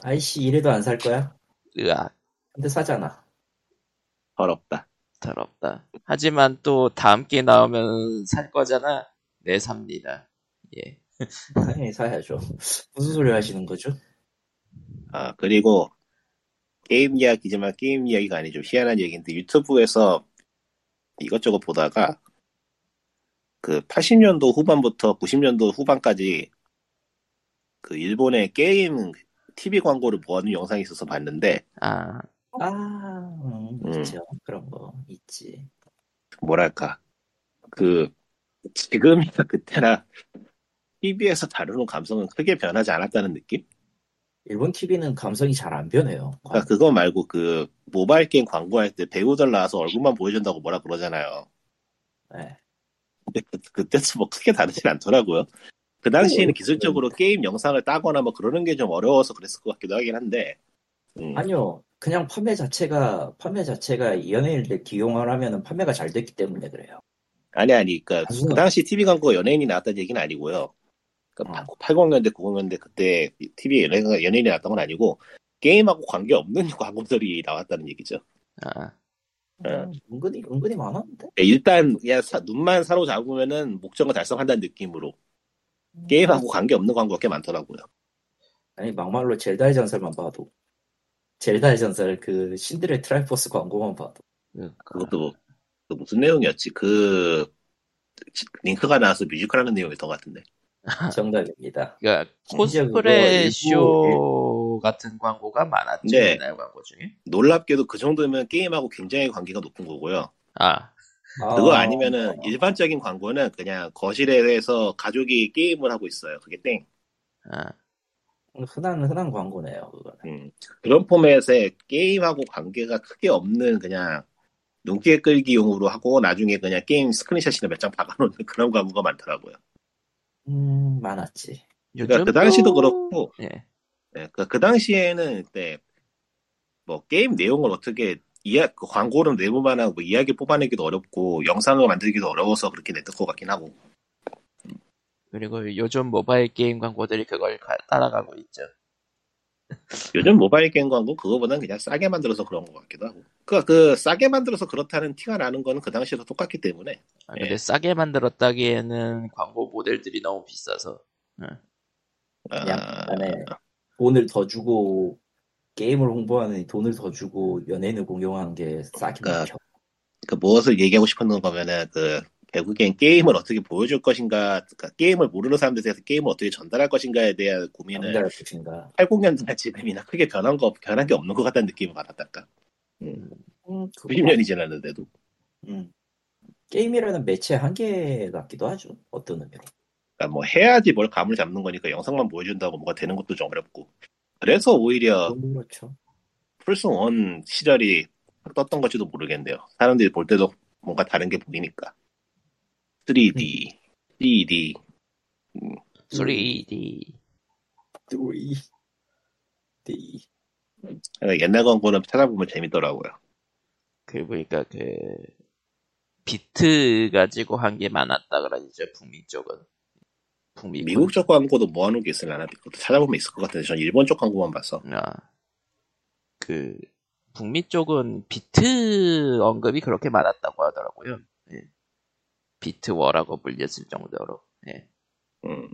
Speaker 2: 아이씨 이래도 안 살 거야
Speaker 1: 으악
Speaker 2: 근데 사잖아
Speaker 4: 더럽다.
Speaker 1: 더럽다. 하지만 또 다음 게 나오면 살 거잖아. 네 삽니다. 예.
Speaker 2: 당연히 사야죠 무슨 소리 하시는 거죠?
Speaker 4: 아, 그리고 게임 이야기지만 게임 이야기가 아니죠. 희한한 얘기인데 유튜브에서 이것저것 보다가 그 80년도 후반부터 90년도 후반까지 그 일본의 게임 TV 광고를 모아둔 영상이 있어서 봤는데
Speaker 1: 아
Speaker 2: 아 음,
Speaker 4: 음.
Speaker 2: 있죠 그런 거 있지
Speaker 4: 뭐랄까 그 지금이나 그때나 TV에서 다루는 감성은 크게 변하지 않았다는 느낌?
Speaker 2: 일본 TV는 감성이 잘 안 변해요.
Speaker 4: 그러니까 그거 말고 그 모바일 게임 광고할 때 배우들 나와서 얼굴만 보여준다고 뭐라 그러잖아요.
Speaker 2: 네.
Speaker 4: 근데 그, 그때도 뭐 크게 다르진 않더라고요. 그 당시에는
Speaker 2: 어,
Speaker 4: 기술적으로 게임 영상을 따거나 뭐 그러는 게 좀 어려워서 그랬을 것 같기도 하긴 한데. 음,
Speaker 2: 아니요, 그냥 판매 자체가 판매 자체가 연예인을 기용을 하면은 판매가 잘 됐기 때문에 그래요.
Speaker 4: 아니 아니 그러니까. 그 당시 TV 광고 연예인이 나왔다는 얘기는 아니고요. 그러니까
Speaker 2: 어.
Speaker 4: 80년대 90년대 그때 TV에 연예인, 연예인이 나왔던 건 아니고 게임하고 관계 없는 광고들이 나왔다는 얘기죠.
Speaker 1: 아,
Speaker 4: 네.
Speaker 2: 음, 은근히 은근히 많았는데.
Speaker 4: 일단 그냥 사- 눈만 사로잡으면은 목적을 달성한다는 느낌으로 게임하고 관계 없는 광고가 꽤 많더라고요.
Speaker 2: 아니 막말로 젤다의 전설만 봐도 젤다의 전설 그 신들의 트라이포스 광고만 봐도
Speaker 1: 그,
Speaker 4: 그것도 뭐- 그 무슨 내용이었지? 그 링크가 나와서 뮤지컬 하는 내용이었던 것 같은데.
Speaker 2: 정답입니다.
Speaker 1: 그러니까 코스프레 쇼 같은 광고가 많았죠
Speaker 4: 네.
Speaker 1: 옛날 광고 중에.
Speaker 4: 놀랍게도 그 정도면 게임하고 굉장히 관계가 높은 거고요.
Speaker 1: 아
Speaker 4: 그거
Speaker 2: 아,
Speaker 4: 아니면은 일반적인 광고는 그냥 거실에서 가족이 게임을 하고 있어요. 그게 땡.
Speaker 1: 아,
Speaker 2: 흔한 흔한 광고네요. 그거는.
Speaker 4: 음, 그런 포맷에 게임하고 관계가 크게 없는 그냥 눈길 끌기용으로 하고 나중에 그냥 게임 스크린샷이나 몇 장 박아놓는 그런 광고가 많더라고요.
Speaker 2: 음 많았지.
Speaker 4: 그러니까 그 당시도 그렇고
Speaker 1: 예.
Speaker 4: 네, 그, 그 당시에는 그때 뭐 게임 내용을 어떻게 이야 그 광고는 내부만 하고 뭐 이야기 뽑아내기도 어렵고 영상을 만들기도 어려워서 그렇게 냈던 것 같긴 하고
Speaker 1: 그리고 요즘 모바일 게임 광고들이 그걸 가- 따라가고 있죠.
Speaker 4: 요즘 모바일 게임 광고 그거보다는 그냥 싸게 만들어서 그런 것 같기도 하고 그, 그 싸게 만들어서 그렇다는 티가 나는 거는 그 당시에도 똑같기 때문에
Speaker 1: 아, 근데
Speaker 4: 예.
Speaker 1: 싸게 만들었다기에는 광고 모델들이 너무 비싸서.
Speaker 4: 아,
Speaker 2: 약간의 돈을 더 주고 게임을 홍보하는 돈을 더 주고 연예인을 공용하는 게 싸게
Speaker 4: 그러니까. 그 무엇을 얘기하고 싶었는 거면은 그 결국엔 게임을 어떻게 보여줄 것인가 그러니까 게임을 모르는 사람들한테 게임을 어떻게 전달할 것인가에 대한 고민을
Speaker 2: 전달할 것인가.
Speaker 4: 80년대 지금이나 크게 변한 거 변한 게 없는 것 같다는 느낌을 받았달까
Speaker 2: 음, 그거
Speaker 4: 90년이 지났는데도
Speaker 2: 음. 게임이라는 매체 한계 같기도 하죠. 어떤 의미로.
Speaker 4: 그러니까 뭐 해야지 뭘 감을 잡는 거니까 영상만 보여준다고 뭐가 되는 것도 좀 어렵고 그래서 오히려
Speaker 2: 그렇죠.
Speaker 4: 플스 1 시절이 떴던 건지도 모르겠네요 사람들이 볼 때도 뭔가 다른 게 보이니까 3D 3D
Speaker 1: 3D.
Speaker 2: 3D. D.
Speaker 4: 그러니까 옛날 광고는 찾아보면 재밌더라고요
Speaker 1: 그 보니까 그 비트 가지고 한 게 많았다 그러죠 북미 쪽은. 북미
Speaker 4: 미국 쪽 광고도 모아놓은 게 있으려나 그것도 찾아보면 있을 것 같은데 전 일본 쪽 광고만 봤어
Speaker 1: 아, 그 북미 쪽은 비트 언급이 그렇게 많았다고 하더라고요. 예. 비트워라고 불렸을 정도로. 예.
Speaker 4: 음,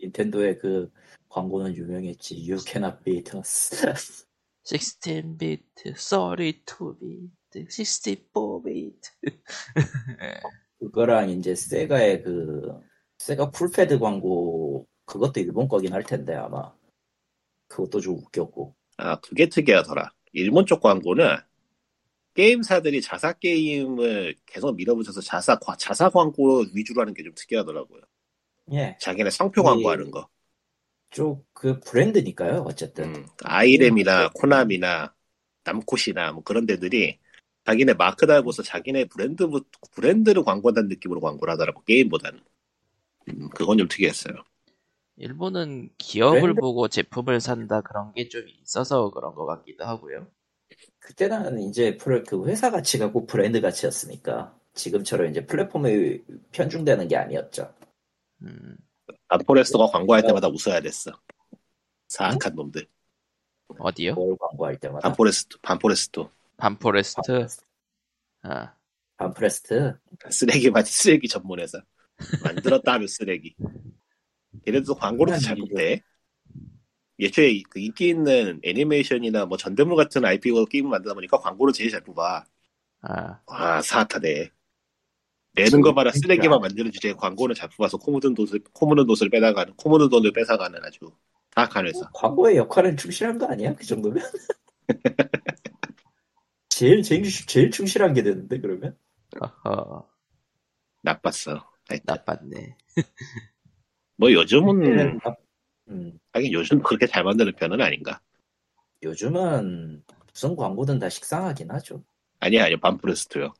Speaker 2: 닌텐도의 그 광고는 유명했지. You cannot beat us.
Speaker 1: 16비트, 32비트, 64비트.
Speaker 2: 그거랑 이제 세가의 그 세가 풀패드 광고 그것도 일본 거긴 할 텐데 아마 그것도 좀 웃겼고.
Speaker 4: 아 그게 특이하더라 일본 쪽 광고는 게임사들이 자사 게임을 계속 밀어붙여서 자사 과- 자사 광고 위주로 하는 게 좀 특이하더라고요
Speaker 2: 예.
Speaker 4: 자기네 상표
Speaker 2: 예.
Speaker 4: 광고하는 거
Speaker 2: 쪽그 브랜드니까요. 어쨌든.
Speaker 4: 음, 아이렘이나
Speaker 2: 음.
Speaker 4: 코나미나 남코시나 뭐 그런 데들이 자기네 마크 달고서 자기네 브랜드 브랜드를 광고한다는 느낌으로 광고를 하더라고 게임보다는 음, 그건 좀 특이했어요
Speaker 1: 일본은 기업을
Speaker 2: 브랜드?
Speaker 1: 보고 제품을 산다 그런 게 좀 있어서 그런 것 같기도 하고요.
Speaker 2: 그때는 이제 프로 그 회사 가치가 꼭 브랜드 가치였으니까 지금처럼 이제 플랫폼에 편중되는 게 아니었죠.
Speaker 1: 음,
Speaker 4: 반프레스토가 광고할 때마다 웃어야 됐어 사악한 놈들
Speaker 1: 어디요?
Speaker 2: 뭘 광고할 때마다.
Speaker 4: 반프레스토 반프레스토
Speaker 1: 반프레스토. 아,
Speaker 2: 반프레스토.
Speaker 4: 쓰레기 마치 쓰레기 전문회사 만들었다 하면 쓰레기 얘네도 광고로도 잘. 못해 애초에 그 인기 있는 애니메이션이나 뭐 전대물 같은 IP로 게임을 만들다 보니까 광고를 제일 잘 뽑아
Speaker 1: 아,
Speaker 4: 와 사악하네 내는 거 봐라. 쓰레기만 만드는 주제에 광고는 잘 뽑아서 코 묻은 돈을 코 묻은 돈을 빼다가는 코 묻은 돈을 뺏어가는 아주 사악한 회사
Speaker 2: 광고의 역할은 충실한 거 아니야? 그 정도면? 제일 제일 제일 충실한 게 되는데 그러면?
Speaker 1: 어허,
Speaker 4: 나빴어 하여튼
Speaker 1: 나빴네.
Speaker 4: 뭐 요즘은
Speaker 2: 막- 음,
Speaker 4: 하긴 요즘 그렇게 잘 만드는 편은 아닌가
Speaker 2: 요즘은 무슨 광고든 다 식상하긴 하죠.
Speaker 4: 아니야 아니야 반프레스토요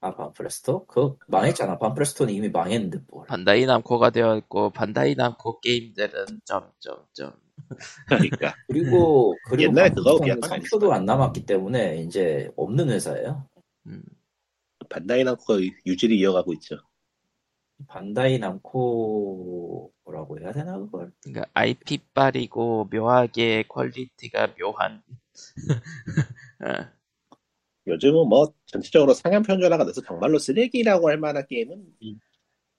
Speaker 2: 아 반프레스토? 그거 망했잖아. 반프레스토는 이미 망했는데 뭘?
Speaker 1: 반다이 남코가 되어 있고 반다이 남코 게임들은 점점점.
Speaker 4: 그러니까
Speaker 2: 그리고 그리고
Speaker 4: 옛날에 비교할 건
Speaker 2: 상표도 안 남았기 때문에 이제 없는 회사예요.
Speaker 1: 음,
Speaker 4: 반다이 남코가 유지를 이어가고 있죠
Speaker 2: 반다이 남코라고 해야 되나 그걸?
Speaker 1: 그러니까 IP 빨이고 묘하게 퀄리티가 묘한. 어,
Speaker 4: 요즘은 뭐 전체적으로 상향 평준화가 돼서 정말로 쓰레기라고 할 만한 게임은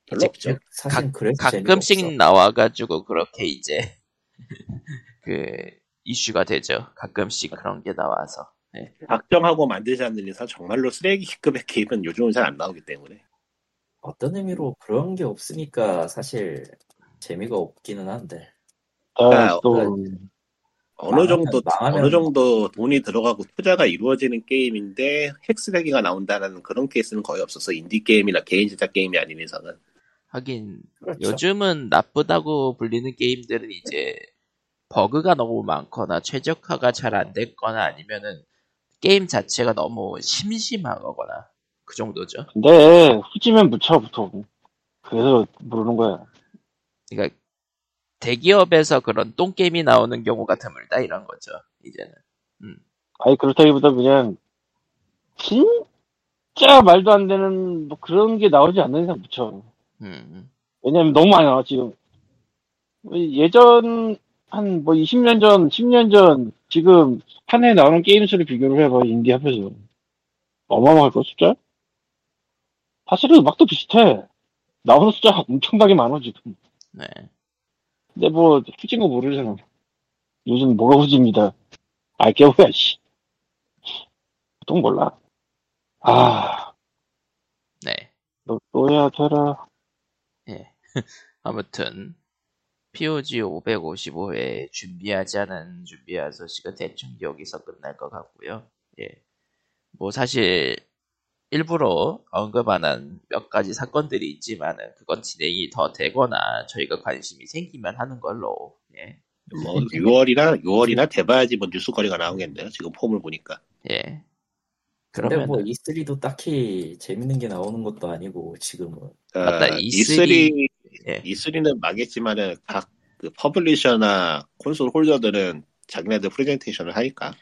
Speaker 4: 별로 없죠.
Speaker 2: 사실 그래서
Speaker 1: 가끔씩. 나와가지고 그렇게 이제 그 이슈가 되죠. 가끔씩 그런 게 나와서.
Speaker 4: 작정하고 만들지 않는 이상 정말로 쓰레기급의 게임은 요즘은 잘 안 나오기 때문에
Speaker 2: 어떤 의미로 그런 게 없으니까 사실 재미가 없기는 한데.
Speaker 3: 아, 또
Speaker 4: 어느 정도
Speaker 2: 망하면-
Speaker 4: 어느 정도 돈이 들어가고 투자가 이루어지는 게임인데 핵 쓰레기가 나온다는 그런 케이스는 거의 없어서 인디 게임이나 개인 제작 게임이 아닌 이상은
Speaker 1: 하긴
Speaker 2: 그렇죠.
Speaker 1: 요즘은 나쁘다고 불리는 게임들은 이제 버그가 너무 많거나 최적화가 잘 안 됐거나 아니면은 게임 자체가 너무 심심하거나 그 정도죠.
Speaker 3: 근데 후지면 묻혀 보통. 그래서 모르는 거야.
Speaker 1: 그러니까 대기업에서 그런 똥 게임이 나오는 경우가 드물다 이런 거죠. 이제는.
Speaker 3: 아니 그렇다기보다 그냥 진짜 말도 안 되는 뭐 그런 게 나오지 않는 이상 묻혀.
Speaker 1: 음,
Speaker 3: 왜냐면 너무 많이 나와 지금. 예전 한 뭐 20년 전, 10년 전 지금 한 해 나오는 게임 수를 비교를 해봐 인디 합해서 어마어마할 거 숫자? 사실은 음악도 비슷해. 나오는 숫자가 엄청나게 많아 지금.
Speaker 1: 네.
Speaker 3: 근데 뭐 후진 거 모르잖아. 요즘 뭐가 후지입니다. 알 게 뭐야 씨. 보통 몰라. 아,
Speaker 1: 네.
Speaker 3: 너 또야 되라.
Speaker 1: 예. 아무튼 POG 555회 준비하지 않은 준비한 소식은 대충 여기서 끝날 것 같고요. 예. 뭐 사실 일부러 언급 안 한 몇 가지 사건들이 있지만은 그건 진행이 더 되거나 저희가 관심이 생기면 하는 걸로. 예.
Speaker 4: 뭐 6월이나 6월이나 돼봐야지 뭐 뉴스거리가 나오겠네요. 지금 폼을 보니까
Speaker 1: 예. 그러면
Speaker 2: 뭐 E3도 딱히 재밌는 게 나오는 것도 아니고 지금은
Speaker 1: 맞다,
Speaker 4: 어,
Speaker 1: E3
Speaker 4: E3
Speaker 1: 예.
Speaker 4: E3는 망했지만은 각 그 publisher나 콘솔 holder들은 자기네들 프레젠테이션을 하니까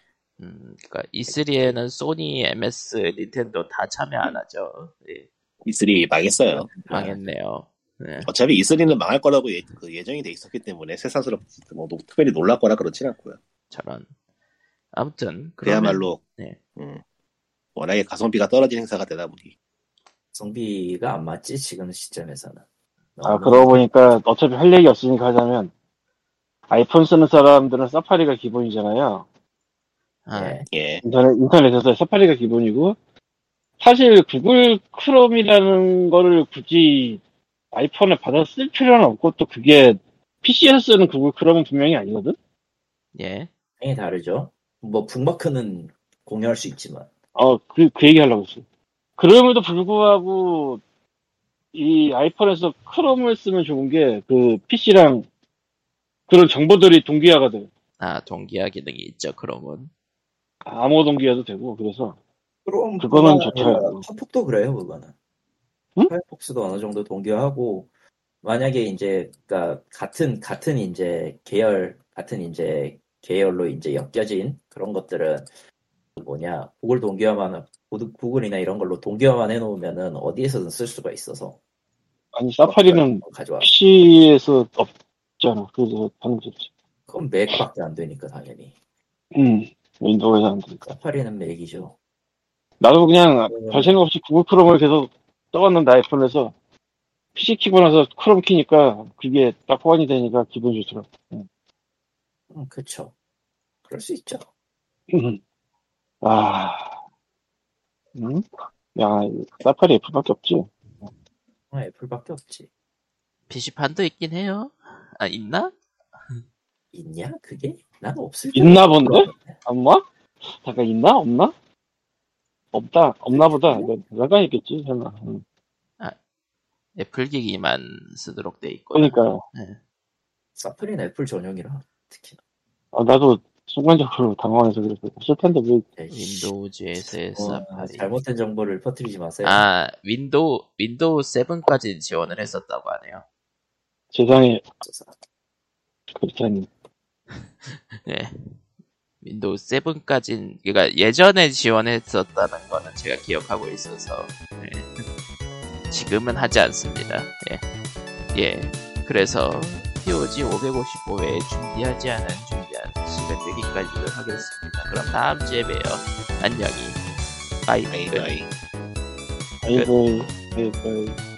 Speaker 1: 음, 그러니까 E3에는 소니, MS, 닌텐도 다 참여 안 하죠. 예.
Speaker 4: E3 망했어요.
Speaker 1: 망했네요. 네.
Speaker 4: 어차피 E3는 망할 거라고 예, 그 예정이 돼 있었기 때문에 새삼스럽지 뭐 노- 특별히 놀랐거나 그렇진 않고요.
Speaker 1: 저런. 아무튼 그러면-
Speaker 4: 그야말로
Speaker 1: 네.
Speaker 4: 음, 워낙에 가성비가 떨어진 행사가 되다 보니
Speaker 2: 성비가 안 맞지 지금 시점에서는.
Speaker 3: 아, 그러고 보니까 어차피 할 얘기 없으니까 하자면 아이폰 쓰는 사람들은 사파리가 기본이잖아요.
Speaker 1: 아,
Speaker 2: 예.
Speaker 4: 예
Speaker 3: 인터넷, 인터넷에서 사파리가 기본이고 사실 구글 크롬이라는 거를 굳이 아이폰에 받아 쓸 필요는 없고 또 그게 PC에서 쓰는 구글 크롬은 분명히 아니거든?
Speaker 1: 예.
Speaker 2: 당연히 다르죠. 뭐 북마크는 공유할 수 있지만
Speaker 3: 어, 그, 그 얘기 하려고 했어. 그럼에도 불구하고 이 아이폰에서 크롬을 쓰면 좋은 게 그 PC랑 그런 정보들이 동기화가 돼.
Speaker 1: 아, 동기화 기능이 있죠, 그러면.
Speaker 3: 암호 동기화도 되고 그래서
Speaker 2: 그럼
Speaker 3: 그거는
Speaker 2: 뿐만
Speaker 3: 좋더라고.
Speaker 2: 아니라 파폭도 그래요 그거는.
Speaker 3: 응?
Speaker 2: 파이폭스도 어느 정도 동기화하고 만약에 이제 그러니까 같은 같은 이제 계열 같은 이제 계열로 이제 엮여진 그런 것들은 뭐냐 구글 동기화만 구글- 구글이나 이런 걸로 동기화만 해놓으면은 어디에서든 쓸 수가 있어서
Speaker 3: 아니 사파리는
Speaker 2: 가져와.
Speaker 3: PC에서 없잖아. 그래서 방금.
Speaker 2: 그건 맥밖에 안 되니까 당연히.
Speaker 3: 음, 윈도우에서 안 되니까.
Speaker 2: 사파리는 맥이죠.
Speaker 3: 나도 그냥
Speaker 2: 음.
Speaker 3: 별 생각 없이 구글 크롬을 계속 써봤는데 아이폰에서 PC 키고 나서 크롬 키니까 그게 딱 호환이 되니까 기분이 좋더라고.
Speaker 2: 음, 그쵸. 그럴 수 있죠.
Speaker 3: 음. 아, 음? 야, 사파리 F밖에 없지.
Speaker 2: 아, 애플밖에 없지.
Speaker 1: PC판도 있긴 해요. 아, 있나?
Speaker 2: 있냐? 그게? 난 없을
Speaker 3: 있나 본데? 엄마? 잠깐 있나? 없나? 없다. 없나 보다. 약간 있겠지, 설마. 음.
Speaker 1: 애플 기기만 쓰도록 돼 있고.
Speaker 3: 그러니까요.
Speaker 1: 네.
Speaker 2: 사파리는 애플 전용이라 특히나.
Speaker 3: 아, 나도 순간적으로 당황해서 그랬어. 쓸 텐데 왜
Speaker 2: 에이씨.
Speaker 1: 윈도우즈에서의
Speaker 2: 어,
Speaker 1: 사파리.
Speaker 2: 잘못된 정보를 퍼뜨리지 마세요.
Speaker 1: 아, 윈도우, 윈도우 7까지 지원을 했었다고 하네요.
Speaker 3: 세상에 하니.
Speaker 1: 네. 윈도우 7까진, 그니까 예전에 지원했었다는 거는 제가 기억하고 있어서, 네. 지금은 하지 않습니다. 예. 예. 그래서, POG 555회 준비하지 않은 준비한 시간 여기까지로 하겠습니다. 그럼 다음 주에 봬요. 안녕히. Bye.
Speaker 4: 아이 아이
Speaker 3: 아이고, 아이고.